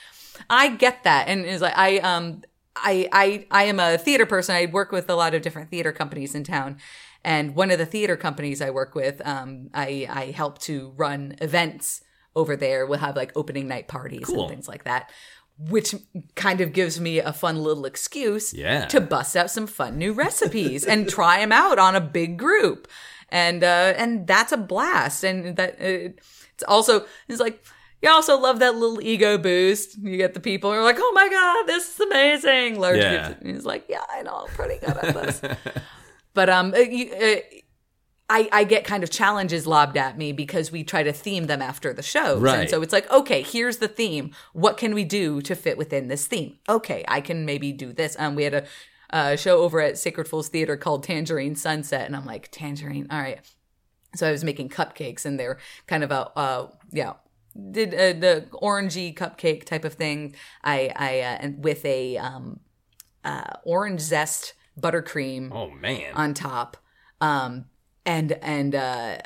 I get that. And it's like I um I I I am a theater person. I work with a lot of different theater companies in town. And one of the theater companies I work with, um, I, I help to run events over there. We'll have like opening night parties Cool. and things like that, which kind of gives me a fun little excuse Yeah. to bust out some fun new recipes and try them out on a big group. And, uh, and that's a blast. And that, uh, it's also, it's like, you also love that little ego boost. You get the people who are like, oh my God, this is amazing. Large Yeah. he's like, yeah, I know, I'm pretty good at this. but, um, you, uh, I, I get kind of challenges lobbed at me because we try to theme them after the shows. Right. And so it's like, okay, here's the theme. What can we do to fit within this theme? Okay, I can maybe do this. Um, we had a uh, show over at Sacred Fools Theater called Tangerine Sunset, and I'm like, Tangerine, all right. So I was making cupcakes, and they're kind of a, uh, yeah, did uh, the orangey cupcake type of thing. I, I, uh, and with a um, uh, orange zest buttercream Oh man. on top. Um, and and uh,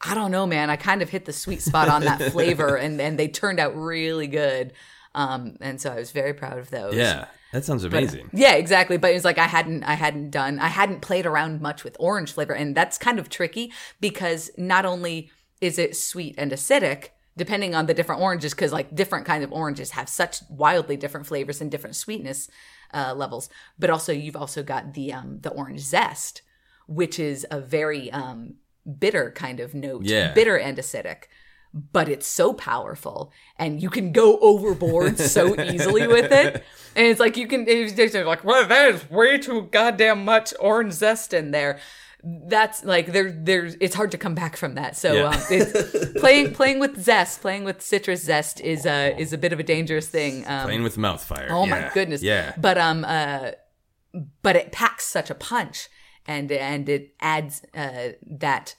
I don't know, man. I kind of hit the sweet spot on that flavor, and and they turned out really good. Um, and so I was very proud of those. yeah. That sounds amazing. Yeah, exactly. But it was like I hadn't I hadn't done I hadn't played around much with orange flavor, and that's kind of tricky because not only is it sweet and acidic, depending on the different oranges, because like different kinds of oranges have such wildly different flavors and different sweetness uh, levels, but also you've also got the um, the orange zest, which is a very um, bitter kind of note, Yeah. bitter and acidic. But it's so powerful, and you can go overboard so easily with it. And it's like you can, it's like, well, there's way too goddamn much orange zest in there. That's like there, there's. It's hard to come back from that. So Yeah. um, it's, playing playing with zest, playing with citrus zest is a is a bit of a dangerous thing. Um, Playing with mouth fire. Oh my goodness. Yeah. But um uh but it packs such a punch and and it adds uh that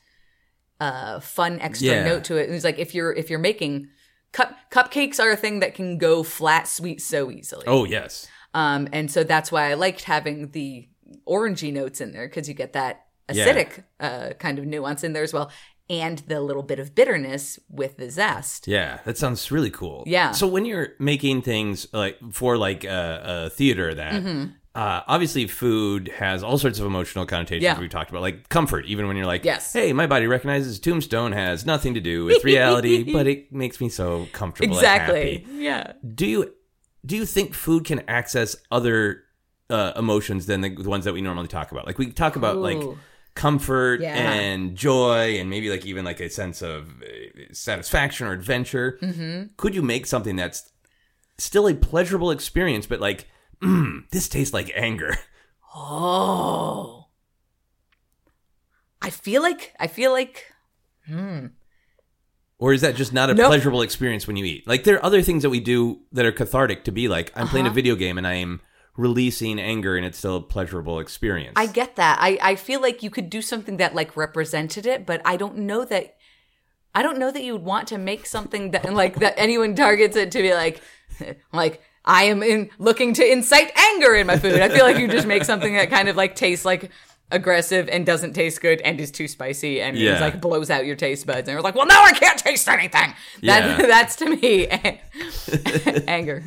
uh fun extra Yeah. note to it. It's like if you're if you're making cup cupcakes are a thing that can go flat sweet so easily. Oh yes. Um and so that's why I liked having the orangey notes in there because you get that Yeah. acidic uh kind of nuance in there as well and the little bit of bitterness with the zest. Yeah, that sounds really cool. Yeah. So when you're making things like for like a, a theater, that Mm-hmm. Uh, obviously food has all sorts of emotional connotations. Yeah. We talked about like comfort, even when you're like, Yes. hey, my body recognizes Tombstone has nothing to do with reality, but it makes me so comfortable. and Exactly. happy." Yeah. Do you do you think food can access other uh, emotions than the, the ones that we normally talk about? Like we talk about like comfort Yeah. and joy and maybe like even like a sense of uh, satisfaction or adventure Mm-hmm. could you make something that's still a pleasurable experience but like mm, this tastes like anger Oh. I feel like I feel like or is that just not a Nope. pleasurable experience when you eat like there are other things that we do that are cathartic to be like i'm playing a Uh-huh. video game and i am releasing anger and it's still a pleasurable experience I get that. I I feel like you could do something that like represented it, but I don't know that I don't know that you would want to make something that like that anyone targets it to be like like I am in looking to incite anger in my food. I feel like you just make something that kind of like tastes like aggressive and doesn't taste good and is too spicy and Yeah. like blows out your taste buds and you're like, well, now I can't taste anything. That Yeah. that's to me anger.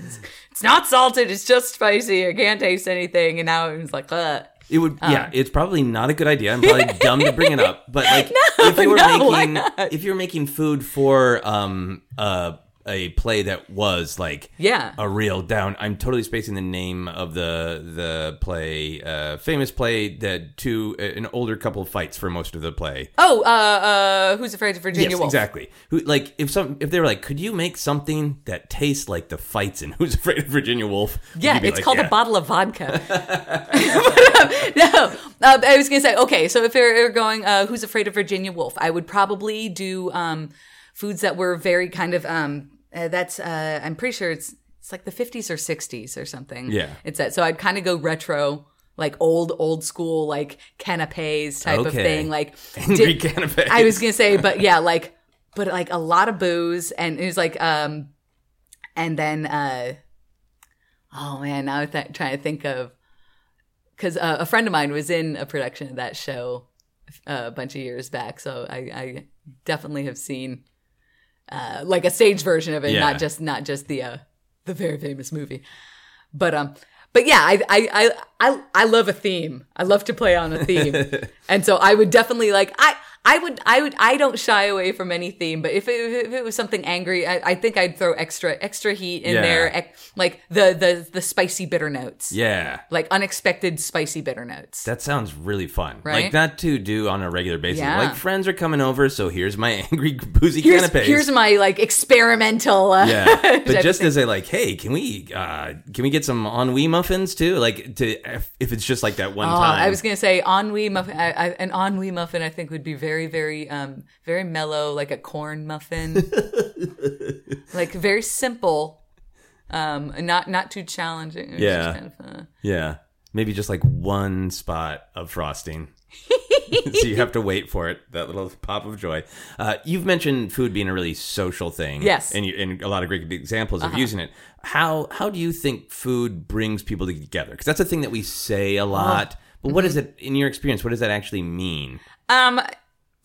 It's not salted. It's just spicy. I can't taste anything. And now it's like, Ugh. It would, Um, yeah. It's probably not a good idea. I'm probably dumb to bring it up, but like, if you were no, making, if you were making food for um uh, a play that was like, Yeah. a real down. I'm totally spacing the name of the the play, uh, famous play that two an older couple fights for most of the play. Oh, uh, uh, who's afraid of Virginia yes, Woolf? exactly. Who like if some if they were like, could you make something that tastes like the fights in Who's Afraid of Virginia Woolf? Yeah, it's like, called yeah. a bottle of vodka. But, um, no, uh, I was gonna say okay. So if you're going, uh, who's afraid of Virginia Woolf? I would probably do um, foods that were very kind of. Um, uh, that's uh, I'm pretty sure it's it's like the 50s or 60s or something. Yeah. it's that. So I'd kind of go retro. Like old, old school, like canapes type of thing. Like Angry dip- canapes. I was gonna say, but yeah, like, but like a lot of booze, and it was like, um, and then uh, Oh man, now I'm th- trying to think of because uh, a friend of mine was in a production of that show uh, a bunch of years back, so I, I definitely have seen uh, like a stage version of it, Yeah. not just not just the uh, the very famous movie. But um, but yeah, I I I I, love a theme. I love to play on a theme, and so I would definitely like I. I would, I would, I don't shy away from any theme, but if it, if it was something angry, I, I think I'd throw extra, extra heat in Yeah. there, ec- like the, the, the spicy bitter notes, Yeah. like unexpected spicy bitter notes. That sounds really fun. Right? Like that to do on a regular basis. Yeah. Like friends are coming over, so here's my angry boozy here's, canapes. here's my like experimental. Uh, yeah, but just as a like, hey, can we uh can we get some ennui muffins too? Like to if, if it's just like that one Oh, time. I was gonna say ennui muffin. I, I, an ennui muffin, I think, would be very, very, um, very mellow, like a corn muffin, like very simple, um, not not too challenging. Yeah. kind of, uh, Yeah. Maybe just like one spot of frosting. so you have to wait for it, that little pop of joy. Uh, you've mentioned food being a really social thing. Yes. Uh-huh. And, you, and a lot of great examples of using it. How how do you think food brings people together? Because that's a thing that we say a lot. But what Mm-hmm. is it, in your experience, what does that actually mean? Um,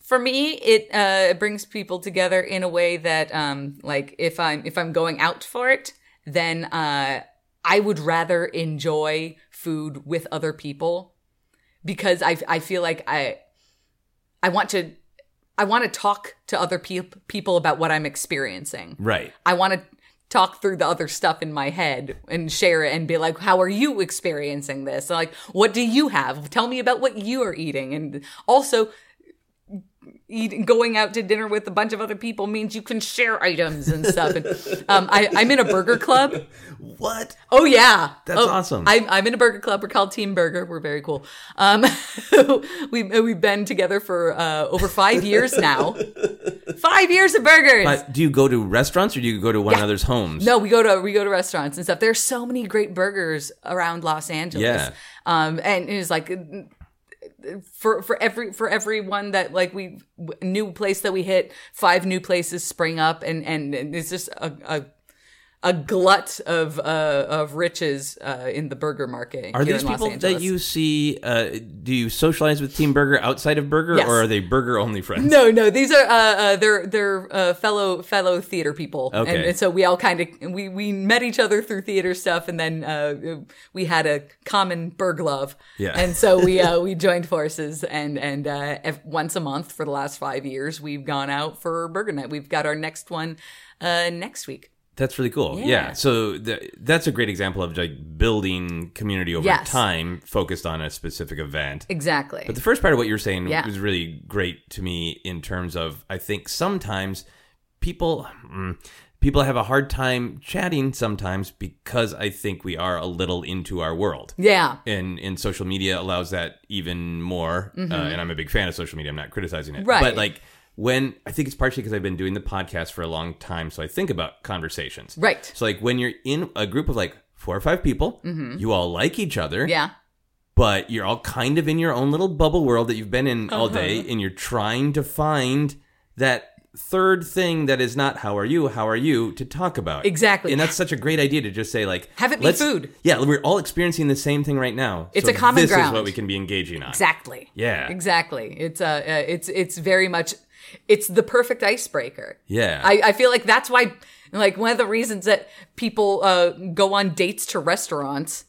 for me, it uh, brings people together in a way that, um, like if I'm if I'm going out for it, then uh, I would rather enjoy food with other people because I I feel like I I want to I want to talk to other peop people about what I'm experiencing. Right. I want to talk through the other stuff in my head and share it and be like, how are you experiencing this? Like, what do you have? Tell me about what you are eating. And also, eating, going out to dinner with a bunch of other people means you can share items and stuff. And, um, I, I'm in a burger club. What? Oh yeah, That's Oh, awesome. I'm, I'm in a burger club. We're called Team Burger. We're very cool. Um, we we've been together for uh, over five years now. Five years of burgers. But do you go to restaurants or do you go to one another's homes? No, we go to we go to restaurants and stuff. There's so many great burgers around Los Angeles. Yeah. Um, and it's like for for every for everyone that like we new place that we hit, five new places spring up, and and, it's just a. a a glut of uh, of riches uh, in the burger market. Are these people that you see? Uh, do you socialize with Team Burger outside of Burger, Yes. or are they Burger only friends? No, no, these are uh, uh they're they're uh, fellow fellow theater people, Okay. and, and so we all kind of we we met each other through theater stuff, and then uh, we had a common burg love, Yeah. and so we uh, we joined forces, and and uh, ev- once a month for the last five years, we've gone out for burger night. We've got our next one uh next week. That's really cool. Yeah. Yeah. So the, that's a great example of like building community over Yes. time, focused on a specific event. Exactly. But the first part of what you were saying Yeah. was really great to me in terms of I think sometimes people mm, people have a hard time chatting sometimes because I think we are a little into our world. yeah. and and social media allows that even more. Uh, and I'm a big fan of social media. I'm not criticizing it, Mm-hmm. Right. But like when I think it's partially because I've been doing the podcast for a long time, so I think about conversations. Right. So like when you're in a group of like four or five people, you all like each other, Mm-hmm. Yeah. but you're all kind of in your own little bubble world that you've been in all day, Uh-huh. and you're trying to find that third thing that is not how are you how are you to talk about Exactly. and that's such a great idea to just say like Have it be food. yeah we're all experiencing the same thing right now It's so a common this is what we can be engaging on Exactly. Yeah. Exactly. It's uh, uh it's it's very much it's the perfect icebreaker. Yeah. I, I feel like that's why like one of the reasons that people uh go on dates to restaurants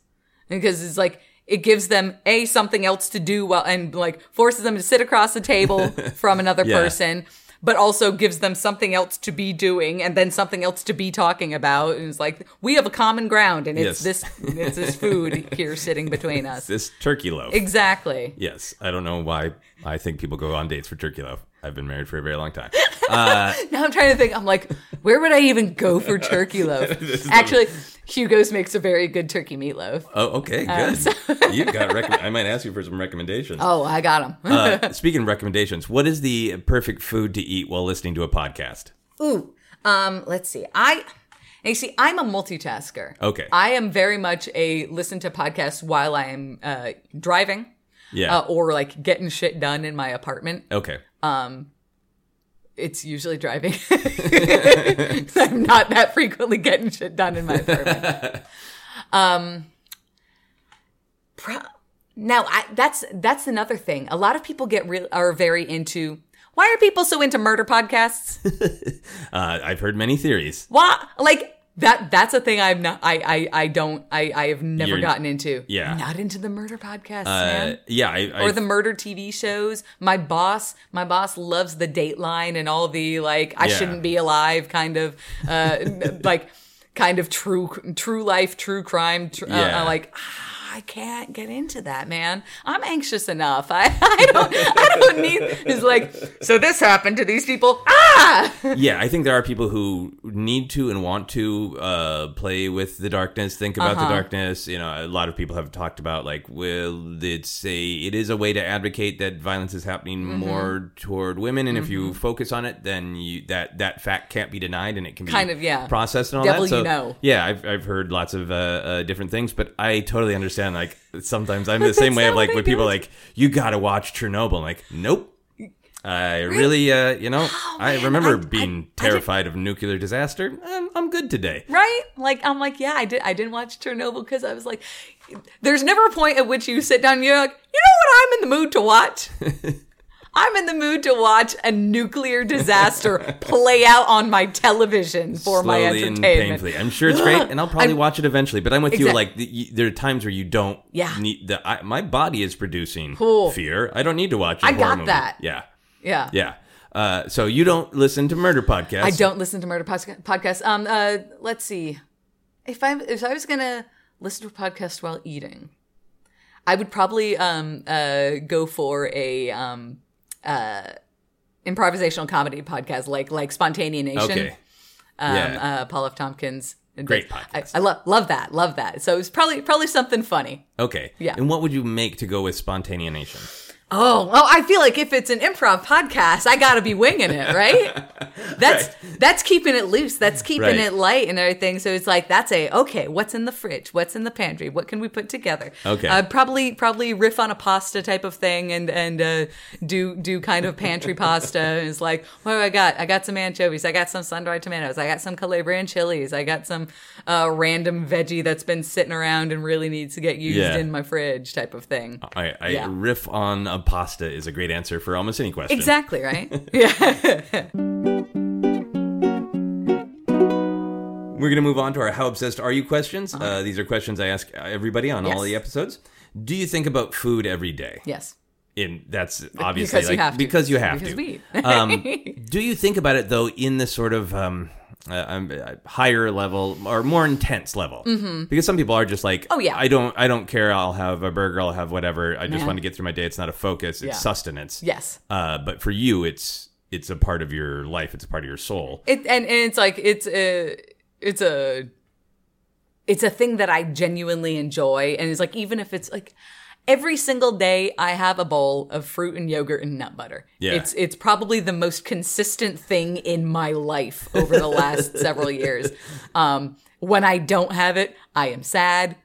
because it's like it gives them a something else to do while and like forces them to sit across the table from another Yeah. person but also gives them something else to be doing and then something else to be talking about and it's like we have a common ground and it's Yes. this it's this food here sitting between us this turkey loaf exactly yes i don't know why i think people go on dates for turkey loaf i've been married for a very long time Now I'm trying to think. I'm like, where would I even go for turkey loaf? Actually, Hugo's makes a very good turkey meatloaf. oh okay good you've got rec- i might ask you for some recommendations Oh, I got them. uh, speaking of recommendations what is the perfect food to eat while listening to a podcast Ooh, um, let's see. I, you see, I'm a multitasker. Okay. I am very much a listen to podcasts while I am uh, driving, yeah uh, or like getting shit done in my apartment. okay It's usually driving. I'm not that frequently getting shit done in my apartment. Um, pro- now I, that's that's another thing. A lot of people get real are very into. Why are people so into murder podcasts? Uh, I've heard many theories. Why like that? That's a thing I'm not. I I I don't. I I have never You're- gotten into. yeah. not into the murder podcasts, Uh, man. yeah, I, I or the murder TV shows. My boss, my boss loves the Dateline and all the like I Yeah. shouldn't be alive kind of uh like kind of true true life, true crime. Tr- uh, Yeah. uh, like ah, I can't get into that, man. I'm anxious enough. I, I don't I don't need it's like so this happened to these people. Ah yeah, I think there are people who need to and want to uh, play with the darkness, think about Uh-huh. the darkness. You know, a lot of people have talked about like, well, it's a it is a way to advocate that violence is happening Mm-hmm. more toward women, and if you focus on it, then you that that fact can't be denied, and it can be Kind of, yeah. processed and all Devil that. So you know. yeah, I've I've heard lots of uh, uh, different things, but I totally understand. Like sometimes I'm the same way of like when people are like you got to watch Chernobyl. I'm like, nope. I really, uh, you know, I remember I- I- being I terrified of nuclear disaster. I'm, I'm good today. right? Like I'm like, yeah, I did. I didn't watch Chernobyl because I was like, there's never a point at which you sit down and you're like, you know what? I'm in the mood to watch. I'm in the mood to watch a nuclear disaster play out on my television for my Slowly and entertainment. painfully. I'm sure it's great, and I'll probably I'm- watch it eventually. But I'm with you. Like the, there are times where you don't Yeah. need the. I, my body is producing Cool. fear. I don't need to watch. I I got that. Yeah, Yeah. yeah. Uh, so you don't listen to murder podcasts. I don't listen to murder podca- podcasts. Um, uh, let's see. If I if I was gonna listen to a podcast while eating, I would probably um uh go for a um uh improvisational comedy podcast like like Spontaneanation. Okay. Um, yeah. uh, Paul F. Tompkins. Great I, podcast. I love love that. Love that. So it's probably probably something funny. Okay. yeah. And what would you make to go with Spontaneanation? Oh, oh! I feel like if it's an improv podcast, I gotta be winging it, right? That's that's keeping it loose. That's keeping Right. it light and everything. So it's like that's a okay. What's in the fridge? What's in the pantry? What can we put together? Okay. uh, probably probably riff on a pasta type of thing and and uh, do do kind of pantry pasta. It's like what do I got? I got some anchovies. I got some sun dried tomatoes. I got some Calabrian chilies. I got some uh, random veggie that's been sitting around and really needs to get used Yeah. in my fridge type of thing. I, I Yeah. riff on a pasta is a great answer for almost any question. Exactly right. yeah. We're going to move on to our How Obsessed Are You questions. Uh, these are questions I ask everybody on all the episodes. Do you think about food every day? Yes. In that's obviously Because you have to. because you have Because to. we um, do you think about it though in the sort of um, uh, um, uh, higher level or more intense level? Mm-hmm. Because some people are just like, Oh, yeah. I don't, I don't care. I'll have a burger. I'll have whatever. I just Man. want to get through my day. It's not a focus. It's Yeah. sustenance. Yes. Uh, but for you, it's it's a part of your life. It's a part of your soul. It and, and it's like it's a it's a it's a thing that I genuinely enjoy and it's like even if it's like every single day I have a bowl of fruit and yogurt and nut butter. Yeah. It's it's probably the most consistent thing in my life over the last several years. Um when I don't have it, I am sad.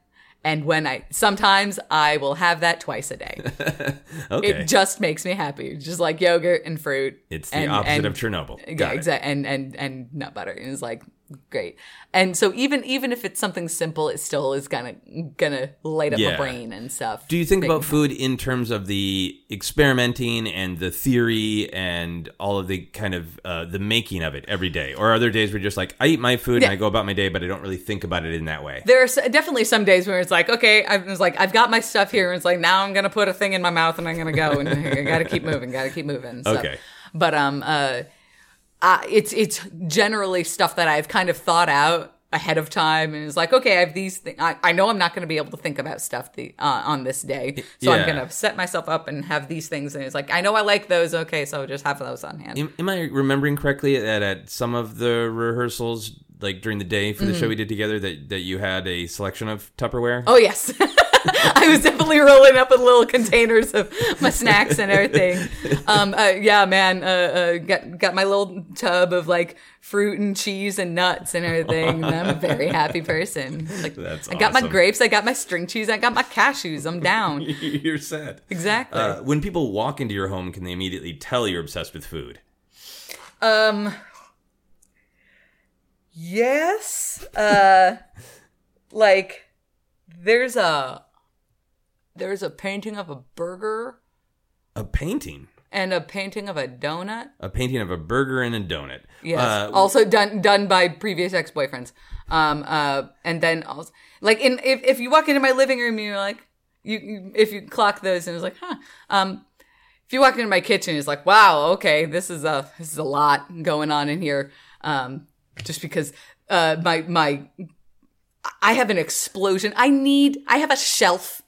And when I sometimes I will have that twice a day. Okay. It just makes me happy. Just like yogurt and fruit. it's the and- opposite and- of Chernobyl. yeah, Got it. exactly. And and and nut butter. And it's like great. And so even even if it's something simple, it still is gonna gonna light up Yeah. my brain and stuff. Do you think about food in terms of the experimenting and the theory and all of the kind of uh, the making of it every day, or are there days where you're just like I eat my food and I go about my day, but I don't really think about it in that way? There are definitely some days where it's like, okay, I was like, I've got my stuff here, and it's like now I'm gonna put a thing in my mouth and I'm gonna go and I gotta keep moving, gotta keep moving. stuff. Okay. but um, uh, uh, it's it's generally stuff that I've kind of thought out ahead of time, and it's like, okay, I have these things. I, I know I'm not going to be able to think about stuff the uh, on this day, so Yeah. I'm gonna set myself up and have these things, and it's like, I know I like those. Okay, so just have those on hand. Am, am I remembering correctly that at some of the rehearsals, like during the day for the show we did together, that that you had a selection of Tupperware? Mm-hmm. Oh yes. I was definitely rolling up with little containers of my snacks and everything. Um, uh, yeah, man, uh, uh, got got my little tub of like fruit and cheese and nuts and everything. And I'm a very happy person. Like, That's I got my grapes, I got my string cheese, I got my cashews. I'm down. you're sad. Exactly. Uh, when people walk into your home, can they immediately tell you're obsessed with food? Um. Yes. Uh, like there's a there's a painting of a burger A painting. and a painting of a donut. A painting of a burger and a donut. Yes. Uh, also done done by previous ex boyfriends. Um. Uh. And then also like in if if you walk into my living room, you're like you, you if you clock those and it's like huh. Um. If you walk into my kitchen, it's like wow. Okay, this is a this is a lot going on in here. Um. Just because uh my my I have an explosion. I need I have a shelf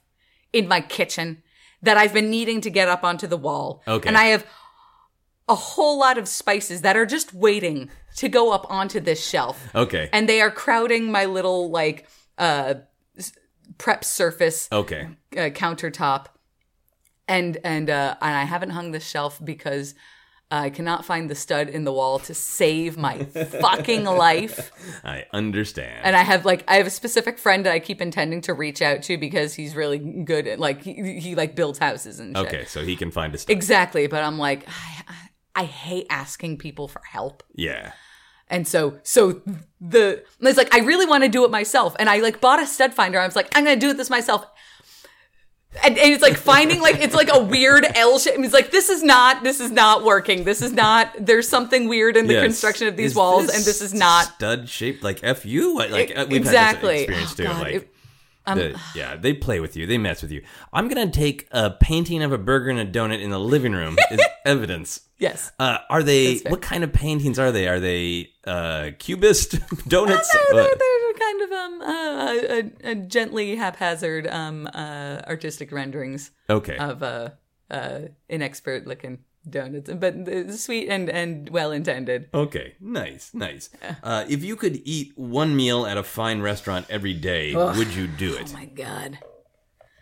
in my kitchen that I've been needing to get up onto the wall. Okay. And I have a whole lot of spices that are just waiting to go up onto this shelf. okay. And they are crowding my little like uh prep surface okay. uh, countertop. And and uh and I haven't hung the shelf because I cannot find the stud in the wall to save my fucking life. I understand. And I have like I have a specific friend that I keep intending to reach out to because he's really good at like he, he like builds houses and shit. okay, so he can find a stud. Exactly, but I'm like I, I hate asking people for help. Yeah. And so so the it's like I really want to do it myself and I like bought a stud finder. I was like I'm going to do it this myself. And, and it's like finding like it's like a weird L shape. It's like this is not this is not working. This is not. There's something weird in the Yes. construction of these Is walls, and this is not stud shaped like fu. Like uh, we've exactly. had this experience Oh, too. God, like it- um, the- yeah, they play with you. They mess with you. I'm gonna take a painting of a burger and a donut in the living room as evidence. yes. Uh, are they? What kind of paintings are they? Are they uh, cubist donuts? they're, What? they're kind of um uh, a, a gently haphazard um uh artistic renderings Okay. of uh uh inexpert looking donuts, but sweet and and well intended. Okay, nice, nice. Uh, if you could eat one meal at a fine restaurant every day, would you do it? Oh my god.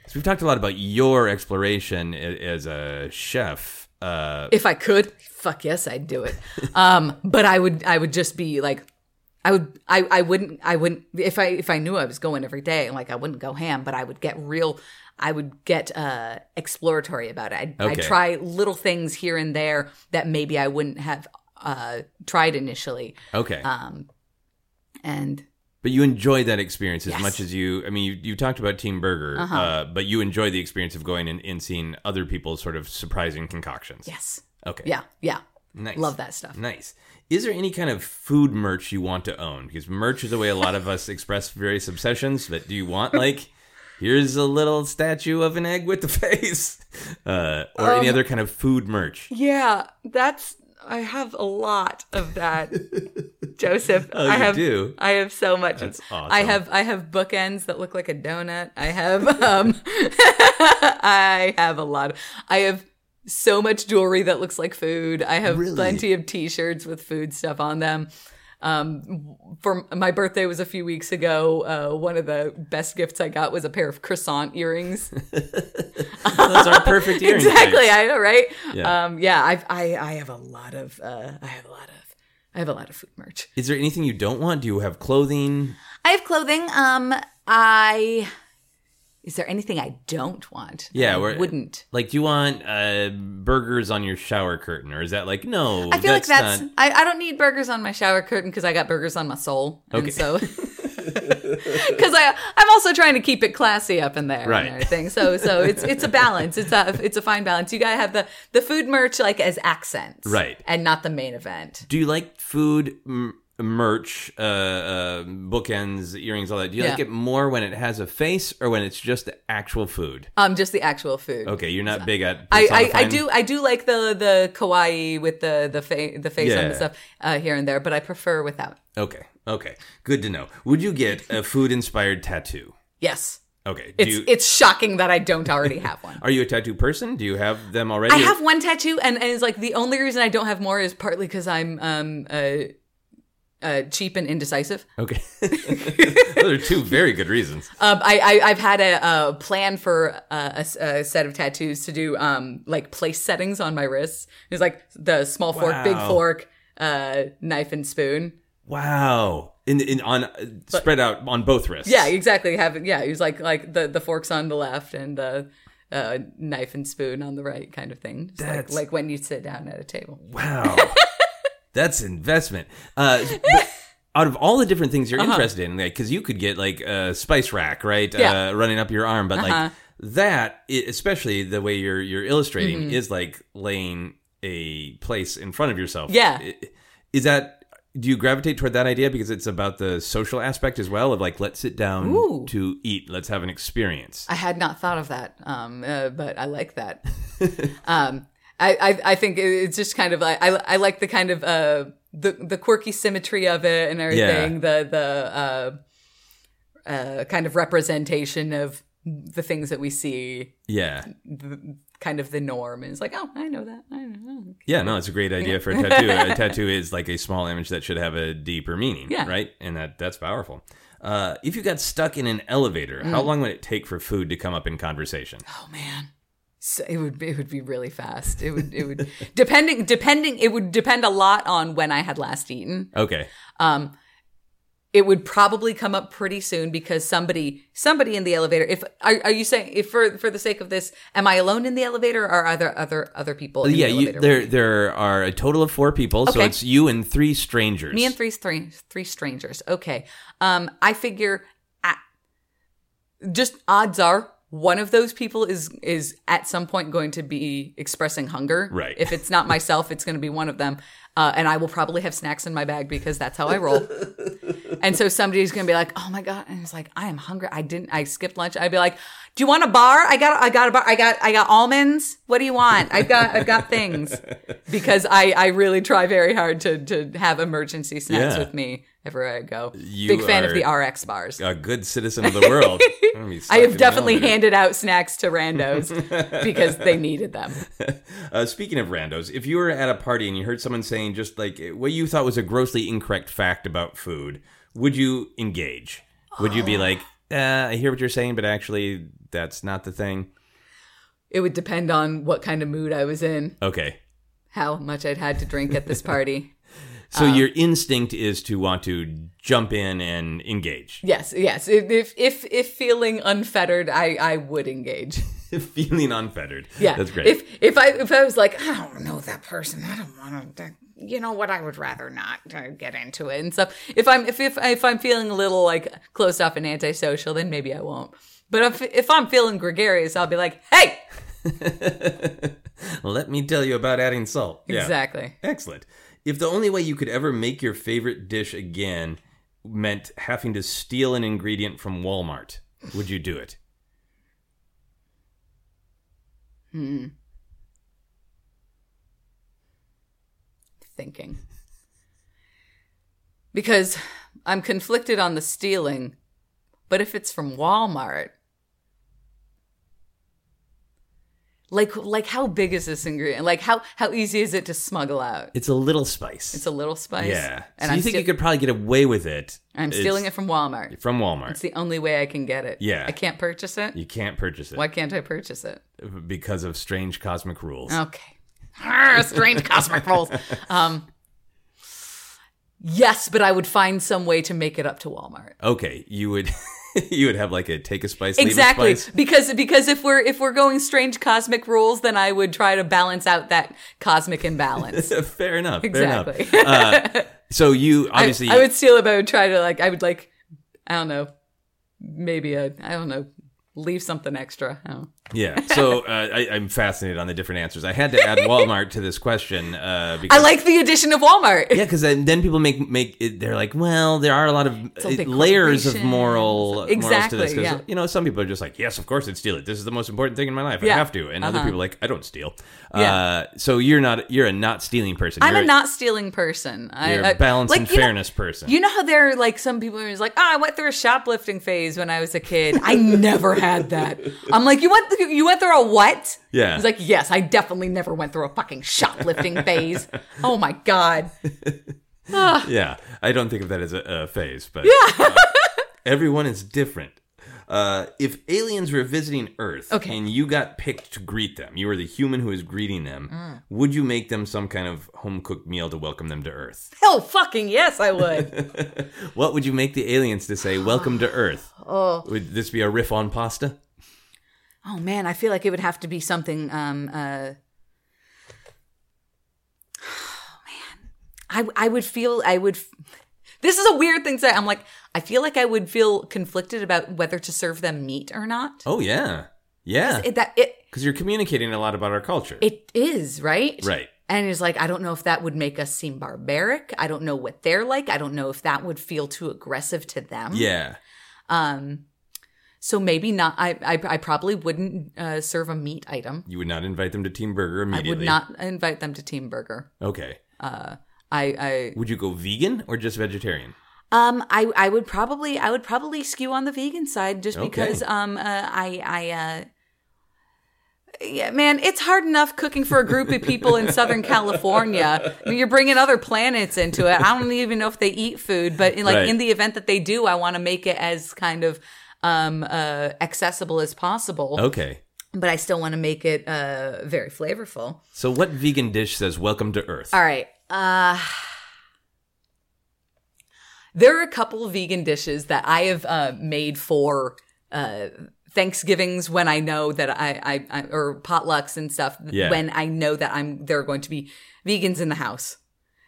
So we've talked a lot about your exploration as a chef. Uh, If I could, fuck yes, I'd do it. Um, but I would I would just be like. I would I, I wouldn't I wouldn't if I if I knew I was going every day like I wouldn't go ham but I would get real I would get uh exploratory about it I'd, I'd try little things here and there that maybe I wouldn't have uh tried initially okay, um and but you enjoy that experience as Yes. much as you. I mean, you, you talked about Team Burger, Uh-huh. uh, but you enjoy the experience of going and, and seeing other people's sort of surprising concoctions. yes Okay. yeah yeah Nice. love that stuff Nice. Is there any kind of food merch you want to own? Because merch is the way a lot of us express various obsessions. But do you want like, here's a little statue of an egg with the face, uh, or any Um, other kind of food merch? yeah that's I have a lot of that Joseph Oh, I have do? I have so much That's awesome. I have I have bookends that look like a donut. I have um I have a lot. Of, I have so much jewelry that looks like food. I have Really? plenty of t-shirts with food stuff on them. Um for my birthday was a few weeks ago. Uh one of the best gifts I got was a pair of croissant earrings. Those are perfect earrings. exactly, I know, right? Yeah. Um yeah, I've I I have a lot of uh I have a lot of I have a lot of food merch. Is there anything you don't want? Do you have clothing? I have clothing. Um, I. Is there anything I don't want? Yeah, I we're- wouldn't. Like, do you want uh, burgers on your shower curtain, or is that like no? I feel like that's. not- I, I don't need burgers on my shower curtain because I got burgers on my soul, and Okay. so. Because I I'm also trying to keep it classy up in there Right. and everything. So so it's it's a balance. It's a it's a fine balance. You gotta have the the food merch like as accents, Right. and not the main event. Do you like food m- merch, uh, uh, bookends, earrings, all that? Do you like Yeah. it more when it has a face or when it's just the actual food? Um, just the actual food. Okay, you're not big at. I, I, I personifying- do I do like the the kawaii with the the fa- the face on Yeah. the stuff uh, here and there, but I prefer without. Okay, okay, good to know. Would you get a food inspired tattoo? Yes, Okay, do it's you, it's shocking that I don't already have one. are you a tattoo person? Do you have them already? I have one tattoo, and, and it's like the only reason I don't have more is partly because I'm um uh, uh cheap and indecisive. Okay, those are two very good reasons. Um, I, I I've had a, a plan for a a, s- a set of tattoos to do um like place settings on my wrists. It's like the small fork, big fork, uh, knife and spoon. Wow, in in on uh, spread out on both wrists. Yeah, exactly. Have yeah, it was like like the the forks on the left and the uh, knife and spoon on the right, kind of thing. Just like That's- like when you sit down at a table. Wow. That's investment. Uh, out of all the different things you're interested in, like, because you could get like a spice rack, right, Yeah. uh, running up your arm, but Uh-huh. like that, especially the way you're you're illustrating, Mm-hmm. is like laying a place in front of yourself. Yeah. Is that? Do you gravitate toward that idea because it's about the social aspect as well of like let's sit down Ooh. to eat, let's have an experience. I had not thought of that, um, uh, but I like that. um, I, I I think it's just kind of like I I like the kind of uh the the quirky symmetry of it and everything. The the uh, uh, kind of representation of the things that we see, Yeah, the, kind of the norm. And it's like, oh, I know that. I know. yeah, no, it's a great idea for a tattoo. a tattoo is like a small image that should have a deeper meaning, Yeah. right? And that that's powerful. Uh, if you got stuck in an elevator, how Mm. long would it take for food to come up in conversation? Oh man. So it would be, it would be really fast. It would it would depending depending it would depend a lot on when I had last eaten. Okay, um it would probably come up pretty soon because somebody somebody in the elevator if are, are you saying if for for the sake of this am i alone in the elevator or are there other other people in yeah, the you, there there are a total of four people, so it's you and three strangers. me and three three three strangers okay um i figure at, just odds are one of those people is is at some point going to be expressing hunger Right. if it's not myself it's going to be one of them uh, and i will probably have snacks in my bag because that's how i roll And so somebody's gonna be like, "Oh my god!" And it's like, "I am hungry. I didn't. I skipped lunch." I'd be like, "Do you want a bar? I got. I got a bar. I got. I got almonds. What do you want? I've got. I've got things." Because I I really try very hard to to have emergency snacks Yeah. with me everywhere I go. You Big fan of the RX bars. a good citizen of the world. I'm gonna be stuck I have definitely handed out snacks to randos because they needed them. Uh, speaking of randos, if you were at a party and you heard someone saying just like what you thought was a grossly incorrect fact about food, would you engage? Would you be like, uh, I hear what you're saying, but actually that's not the thing? It would depend on what kind of mood I was in, Okay. how much I'd had to drink at this party. So Um, your instinct is to want to jump in and engage. Yes, yes. If if if, if feeling unfettered, I I would engage. Feeling unfettered. Yeah, That's great. If if I if I was like, I don't know that person, I don't want to. You know what? I would rather not uh, get into it and stuff. If I'm if if if I'm feeling a little like closed off and antisocial, then maybe I won't. But if if I'm feeling gregarious, I'll be like, hey, Let me tell you about adding salt. Yeah. exactly. Excellent. If the only way you could ever make your favorite dish again meant having to steal an ingredient from Walmart, would you do it? Hmm. Thinking because I'm conflicted on the stealing, but if it's from Walmart. Like, like, how big is this ingredient? Like, how how easy is it to smuggle out? It's a little spice. It's a little spice. yeah. and so I'm you think steal- you could probably get away with it? I'm stealing it from Walmart. from Walmart. It's the only way I can get it. Yeah. I can't purchase it. you can't purchase it Why can't I purchase it? because of strange cosmic rules. Okay. Arr, strange cosmic rules. Um, yes, but I would find some way to make it up to Walmart. Okay, you would you would have like a take a spice, leave a Exactly, spice? because because if we're if we're going strange cosmic rules, then I would try to balance out that cosmic imbalance. fair enough. Exactly. Fair enough. Uh, so you I, obviously I would steal it, but I would try to like I would like I don't know, maybe a I don't know, leave something extra. I don't know. yeah. So uh, I, I'm fascinated on the different answers. I had to add Walmart to this question uh, because I like the addition of Walmart. Yeah, because then, then people make make it, they're like, well, there are a lot of a uh, layers of moral morals to Exactly, this. yeah. you know, some people are just like, yes, of course, I'd steal it. This is the most important thing in my life. I have to. And other Uh-huh. people are like, I don't steal. Yeah. Uh, so you're not you're a not stealing person. I'm you're a not stealing person. I, you're I- a balance like, and you know- fairness person. You know how there are like some people who's like, oh, I went through a shoplifting phase when I was a kid. I never had that. I'm like, you went through, you went through a what? Yeah. He's like, yes, I definitely never went through a fucking shoplifting phase. Oh my god. yeah, I don't think of that as a, a phase, but yeah. everyone is different. Uh, if aliens were visiting Earth Okay. and you got picked to greet them, you were the human who is greeting them, Mm. would you make them some kind of home cooked meal to welcome them to Earth? Hell, fucking yes, I would. What would you make the aliens to say, Welcome to Earth? Oh. Would this be a riff on pasta? Oh man, I feel like it would have to be something. Um, uh, oh man, I I would feel I would. This is a weird thing to say. I'm like, I feel like I would feel conflicted about whether to serve them meat or not. Oh yeah, yeah. It, that it Because you're communicating a lot about our culture. it is right, right. And it's like I don't know if that would make us seem barbaric. I don't know what they're like. I don't know if that would feel too aggressive to them. Yeah. Um. So maybe not. I I, I probably wouldn't uh, serve a meat item. You would not invite them to Team Burger immediately. I would not invite them to Team Burger. Okay. Uh. I I Would you go vegan or just vegetarian? Um, I I would probably I would probably skew on the vegan side just Okay. because um uh, I I uh yeah man it's hard enough cooking for a group of people in Southern California. I mean, you're bringing other planets into it. I don't even know if they eat food, but in, like Right. in the event that they do, I want to make it as kind of um uh accessible as possible. Okay. But I still want to make it uh very flavorful. So what vegan dish says "Welcome to Earth"? All right. Uh there are a couple of vegan dishes that I have uh, made for uh, Thanksgivings when I know that I, I, I or potlucks and stuff Yeah. when I know that I'm there are going to be vegans in the house,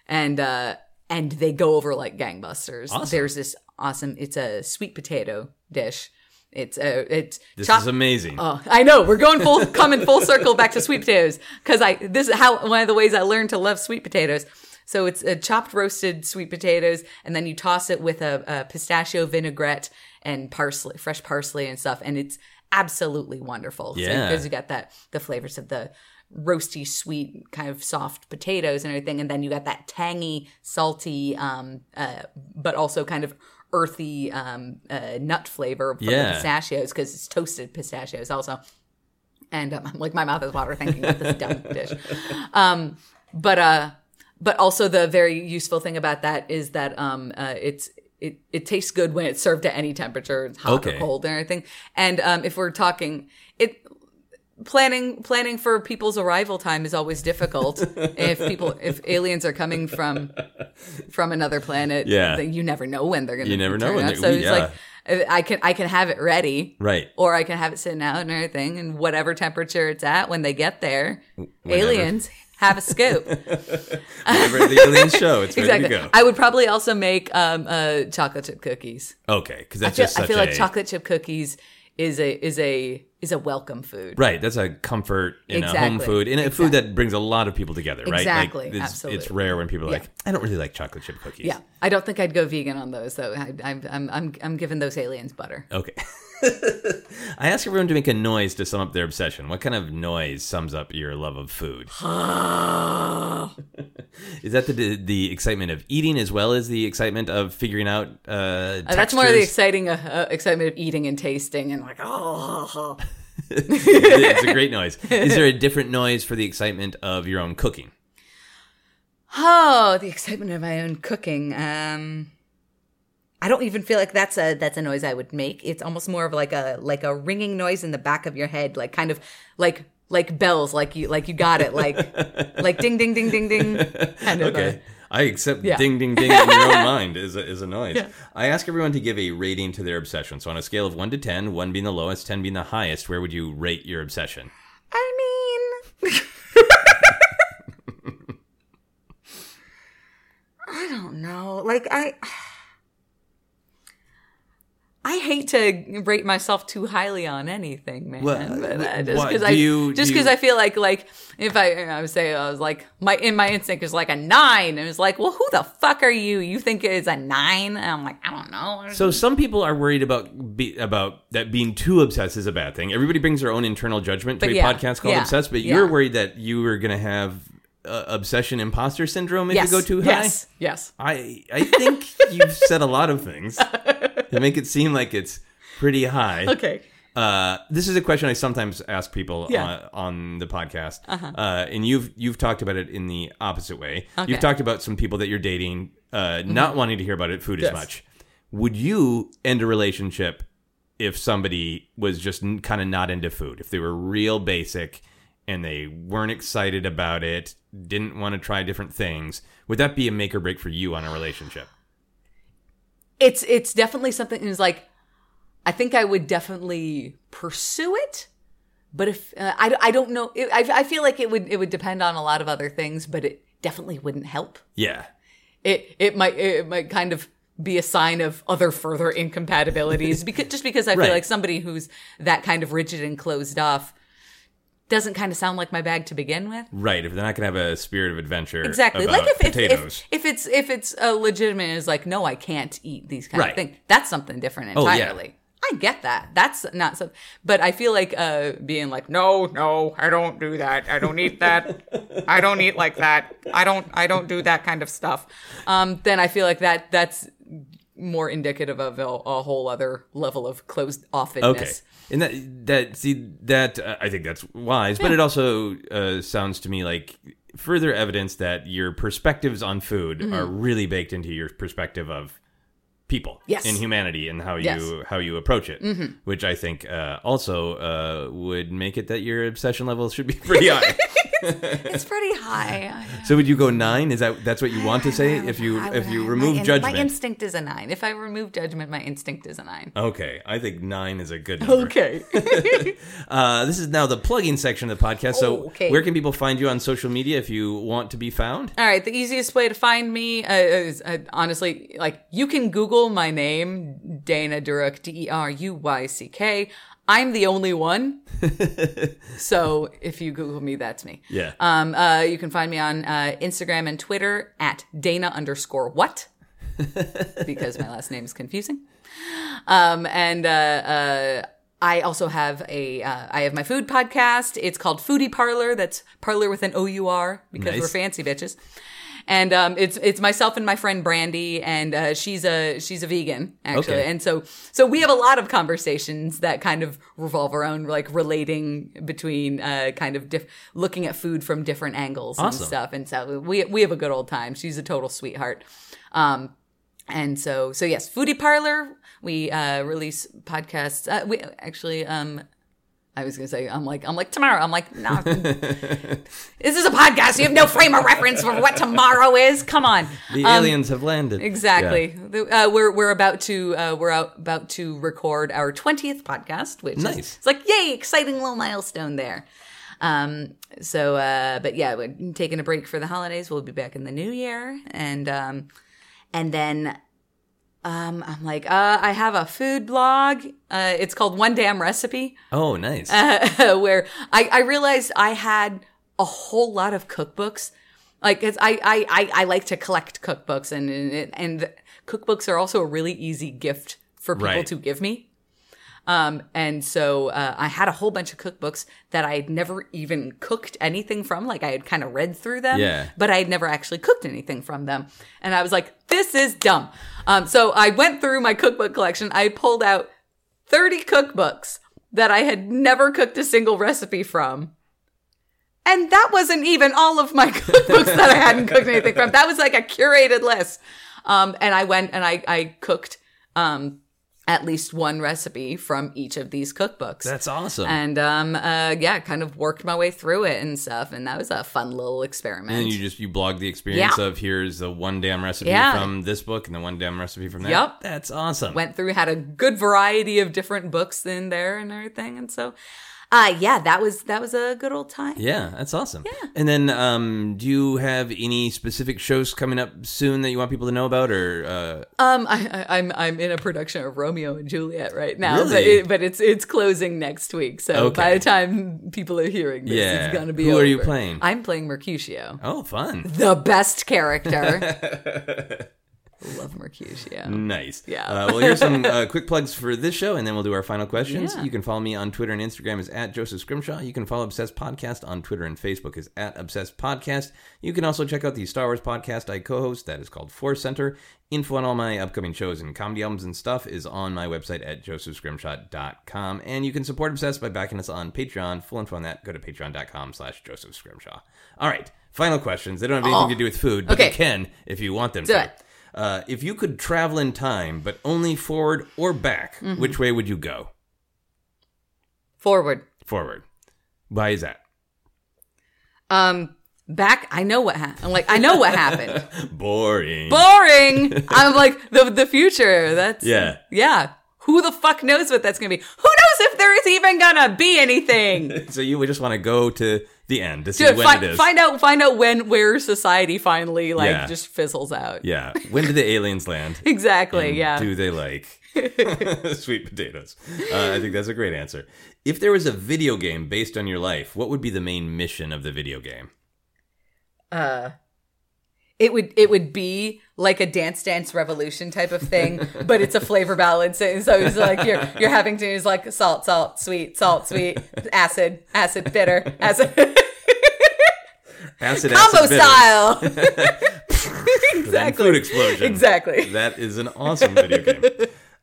and uh, and they go over like gangbusters. Awesome. There's this awesome. It's a sweet potato dish. It's a it's This is amazing. Oh, I know. We're going full, coming full circle back to sweet potatoes because I this is how one of the ways I learned to love sweet potatoes. So it's a chopped roasted sweet potatoes, and then you toss it with a, a pistachio vinaigrette and parsley, fresh parsley and stuff, and it's absolutely wonderful. Yeah. because you got that the flavors of the roasty, sweet, kind of soft potatoes and everything, and then you got that tangy, salty, um, uh, but also kind of earthy um, uh, nut flavor from Yeah. the pistachios because it's toasted pistachios also. And um, I'm like my mouth is water thinking about this dumb dish. Um, but uh, but also the very useful thing about that is that um, uh, it's it, it tastes good when it's served at any temperature, it's hot Okay. or cold and everything. And um, if we're talking it planning planning for people's arrival time is always difficult if people if aliens are coming from from another planet Yeah. you never know when they're gonna You never know when up. so it's yeah. like i can i can have it ready Right. or i can have it sitting out and everything and whatever temperature it's at when they get there Whenever. aliens have a scoop Whenever the aliens show, it's ready to go. i would probably also make um uh chocolate chip cookies okay, because I that's feel, just I feel a like chocolate chip cookies is a is a is a welcome food right. That's a comfort in a home food, in a food that brings a lot of people together. Right? Exactly. Like, it's, Absolutely. It's rare when people are Yeah. like, I don't really like chocolate chip cookies. Yeah, I don't think I'd go vegan on those though. I, I'm I'm I'm I'm giving those aliens butter. Okay. I ask everyone to make a noise to sum up their obsession. What kind of noise sums up your love of food? Is that the the excitement of eating as well as the excitement of figuring out uh, Uh, that's more the exciting uh, uh, excitement of eating and tasting and like oh. it's a great noise. Is there a different noise for the excitement of your own cooking? Oh, the excitement of my own cooking. Um I don't even feel like that's a that's a noise I would make. It's almost more of like a like a ringing noise in the back of your head, like kind of like like bells, like you like you got it, like like ding ding ding ding ding. Kind of Okay. I accept Yeah. ding ding ding in your own mind is a, is a noise. I ask everyone to give a rating to their obsession. So on a scale of 1 to 10, 1 being the lowest, 10 being the highest, where would you rate your obsession? I mean, I don't know. Like I, I hate to rate myself too highly on anything, man. Well, but, uh, just because I, you- just because I feel like, like if I, I would say I was like my in my instinct is like a nine, and it's like, well, who the fuck are you? You think it's a nine? And I'm like, I don't know. So some people are worried about be, about that being too obsessed is a bad thing. Everybody brings their own internal judgment to But a yeah, podcast called yeah, Obsessed, but yeah. you're worried that you are going to have uh, obsession imposter syndrome if yes, you go too high. yes, yes. I I think you've said a lot of things to make it seem like it's pretty high. Okay. Uh, this is a question I sometimes ask people Yeah. Uh-huh. uh, on the podcast, uh, and you've you've talked about it in the opposite way. Okay. Mm-hmm. You've talked about some people that you're dating, uh, not wanting to hear about it, food Yes. as much. Would you end a relationship if somebody was just kind of not into food? If they were real basic and they weren't excited about it, didn't want to try different things, would that be a make or break for you on a relationship? it's it's definitely something that's like I think I would definitely pursue it, but if uh, I, I don't know, it, I I feel like it would it would depend on a lot of other things, but it definitely wouldn't help. Yeah. It it might it might kind of be a sign of other further incompatibilities because just because I feel like somebody who's that kind of rigid and closed off doesn't kind of sound like my bag to begin with. Right. If they're not going to have a spirit of adventure. Exactly. Like if, if potatoes. if if it's if it's a legitimate is like no, I can't eat these kind Right. of things. That's something different Oh, yeah. entirely. I get that. That's not so. But I feel like uh being like no, no, I don't do that. I don't eat that. I don't eat like that. I don't. I don't do that kind of stuff. Um, then I feel like that that's more indicative of a, a whole other level of closed offness. Okay. And that that see that uh, I think that's wise, but it also uh, sounds to me like further evidence that your perspectives on food Mm-hmm. are really baked into your perspective of people Yes. and humanity and how you Yes. Mm-hmm. how you approach it, which I think uh, also uh, would make it that your obsession level should be pretty high. It's pretty high. so would you go nine? Is that that's what you want to say? If you I if you my remove in- judgment, my instinct is a nine. If I remove judgment, my instinct is a nine. okay, I think nine is a good number. Okay. Uh, this is now the plugging section of the podcast. So, Oh, okay. where can people find you on social media if you want to be found? All right. The easiest way to find me uh, is uh, honestly like you can Google my name, Dana DeRuyck, D E R U Y C K. I'm the only one. so if you Google me, that's me. Yeah. Um, uh, you can find me on uh, Instagram and Twitter at Dana underscore what because my last name is confusing. Um, and uh, uh, I also have a uh, I have my food podcast. It's called Foodie Parlour. That's parlor with an O U R because Nice. we're fancy bitches. And um, it's it's myself and my friend Brandy, and uh, she's a she's a vegan actually, Okay. and so so we have a lot of conversations that kind of revolve around like relating between uh, kind of diff- looking at food from different angles Awesome. and stuff, and so we we have a good old time. She's a total sweetheart. Um, and so, so yes, Foodie Parlour. We uh, release podcasts. Uh, we actually, um, I was gonna say, I'm like, I'm like tomorrow. I'm like, no, this is a podcast. You have no frame of reference for what tomorrow is. Come on. The aliens have landed. Um, Exactly. The- Uh, we're we're about to uh, we're out, about to record our twentieth podcast, which Nice. is it's like yay, exciting little milestone there. Um, so, uh, but yeah, we're taking a break for the holidays. We'll be back in the new year, and um, and then um, I'm like, uh, I have a food blog. Uh, it's called One Damn Recipe Oh, nice. uh, where I, I realized I had a whole lot of cookbooks. Like, 'cause I, I, I, I like to collect cookbooks, and, and and cookbooks are also a really easy gift for people Right. to give me. Um, and so uh, I had a whole bunch of cookbooks that I had never even cooked anything from. Like I had kind of read through them, Yeah. but I had never actually cooked anything from them. And I was like, this is dumb. Um, so I went through my cookbook collection. I pulled out 30 cookbooks that I had never cooked a single recipe from. And that wasn't even all of my cookbooks that I hadn't cooked anything from. That was like a curated list. Um, and I went and I, I cooked, um, at least one recipe from each of these cookbooks. That's awesome. and, um, uh, yeah, kind of worked my way through it and stuff. And that was a fun little experiment. and you just you blog the experience Yeah. of here's the one damn recipe Yeah. from this book and the one damn recipe from that. Yep. That's awesome. went through had a good variety of different books in there and everything and so uh yeah that was that was a good old time yeah, that's awesome. Yeah. And then, um, do you have any specific shows coming up soon that you want people to know about, or uh, um I, I i'm i'm in a production of romeo and juliet right now but, it, but it's it's closing next week so Okay. by the time people are hearing this Yeah. it's gonna be Who are you playing? i'm playing mercutio oh, fun, the best character love mercutio nice. Yeah. Uh, well, here's some uh, quick plugs for this show, and then we'll do our final questions. Yeah. You can follow me on Twitter and Instagram is at Joseph Scrimshaw. You can follow Obsessed Podcast on Twitter and Facebook is at Obsessed Podcast. You can also check out the Star Wars podcast I co-host. That is called Force Center. Info on all my upcoming shows and comedy albums and stuff is on my website at josephscrimshaw.com. And you can support Obsessed by backing us on Patreon. Full info on that, go to patreon.com slash Joseph Scrimshaw. All right, final questions. They don't have anything to do with food, but Oh. Okay. they can if you want them Do to. it. Uh, if you could travel in time, but only forward or back, Mm-hmm. which way would you go? forward Forward. Why is that? um back i know what happened i'm like i know what happened Boring. boring. I'm like the the future. That's Yeah. yeah. Who the fuck knows what that's gonna be? Who knows if there is even gonna be anything. So you would just want to go to the end to see Dude, when find, it is. find out find out when where society finally like Yeah. just fizzles out. Yeah. When do the aliens land? Exactly. And yeah. Do they like sweet potatoes? Uh, I think that's a great answer. If there was a video game based on your life, what would be the main mission of the video game? It would it would be like a dance dance revolution type of thing but it's a flavor balance and so it's like you're you're having to use like salt salt sweet salt sweet acid acid bitter acid Acid combo acid style Then exactly Food explosion. exactly That is an awesome video game.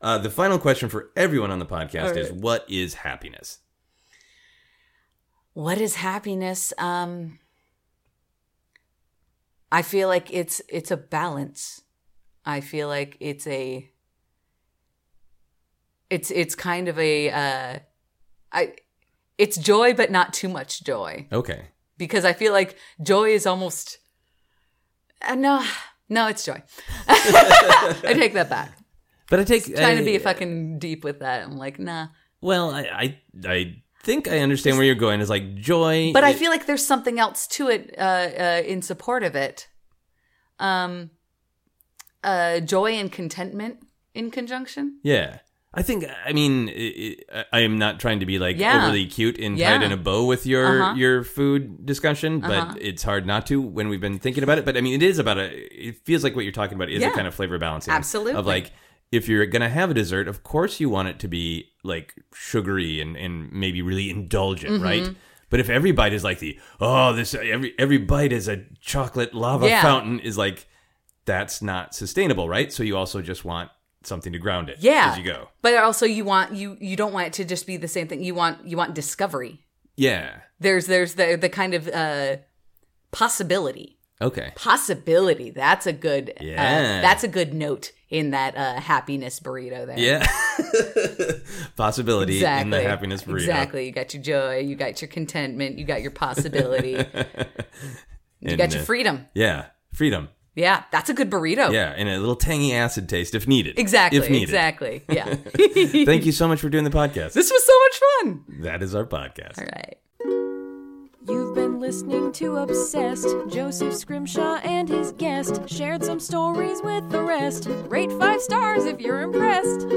Uh, the final question for everyone on the podcast All is. What is happiness? what is happiness um i feel like it's it's a balance. I feel like it's a it's it's kind of a uh i it's joy but not too much joy. Okay. because i feel like joy is almost uh, no no it's joy. I take that back. But I take trying to I- be fucking deep with that. I'm like nah. Well, I, I I think I understand where you're going. Is like joy, but I feel like there's something else to it uh, uh, in support of it. Um, uh, joy and contentment in conjunction. yeah. I think I mean i i I am not trying to be like Yeah. overly cute and Yeah. tied in a bow with your Uh-huh. your food discussion, but Uh-huh. it's hard not to when we've been thinking about it. But I mean, it is about a. It feels like what you're talking about is a kind of flavor balancing. Absolutely. Of like, if you're gonna have a dessert, of course you want it to be like sugary and and maybe really indulgent, Mm-hmm. right? But if every bite is like the oh this every every bite is a chocolate lava Yeah. fountain is like that's not sustainable, right? So you also just want something to ground it Yeah. as you go. But also, you want you you don't want it to just be the same thing. You want you want discovery. Yeah. There's there's the the kind of uh, possibility. Okay. Possibility. That's a good. Yeah. Uh, that's a good note in that uh, happiness burrito there. Yeah. Possibility Exactly. in the happiness burrito. Exactly. You got your joy. You got your contentment. You got your possibility. you And, got your uh, freedom. Yeah. Freedom. Yeah, that's a good burrito. Yeah. And a little tangy acid taste if needed. Exactly. If needed. Exactly. Yeah. Thank you so much for doing the podcast. this was so much fun. That is our podcast. All right. You've been listening to Obsessed. Joseph Scrimshaw and his guest shared some stories with the rest. Rate five stars if you're impressed.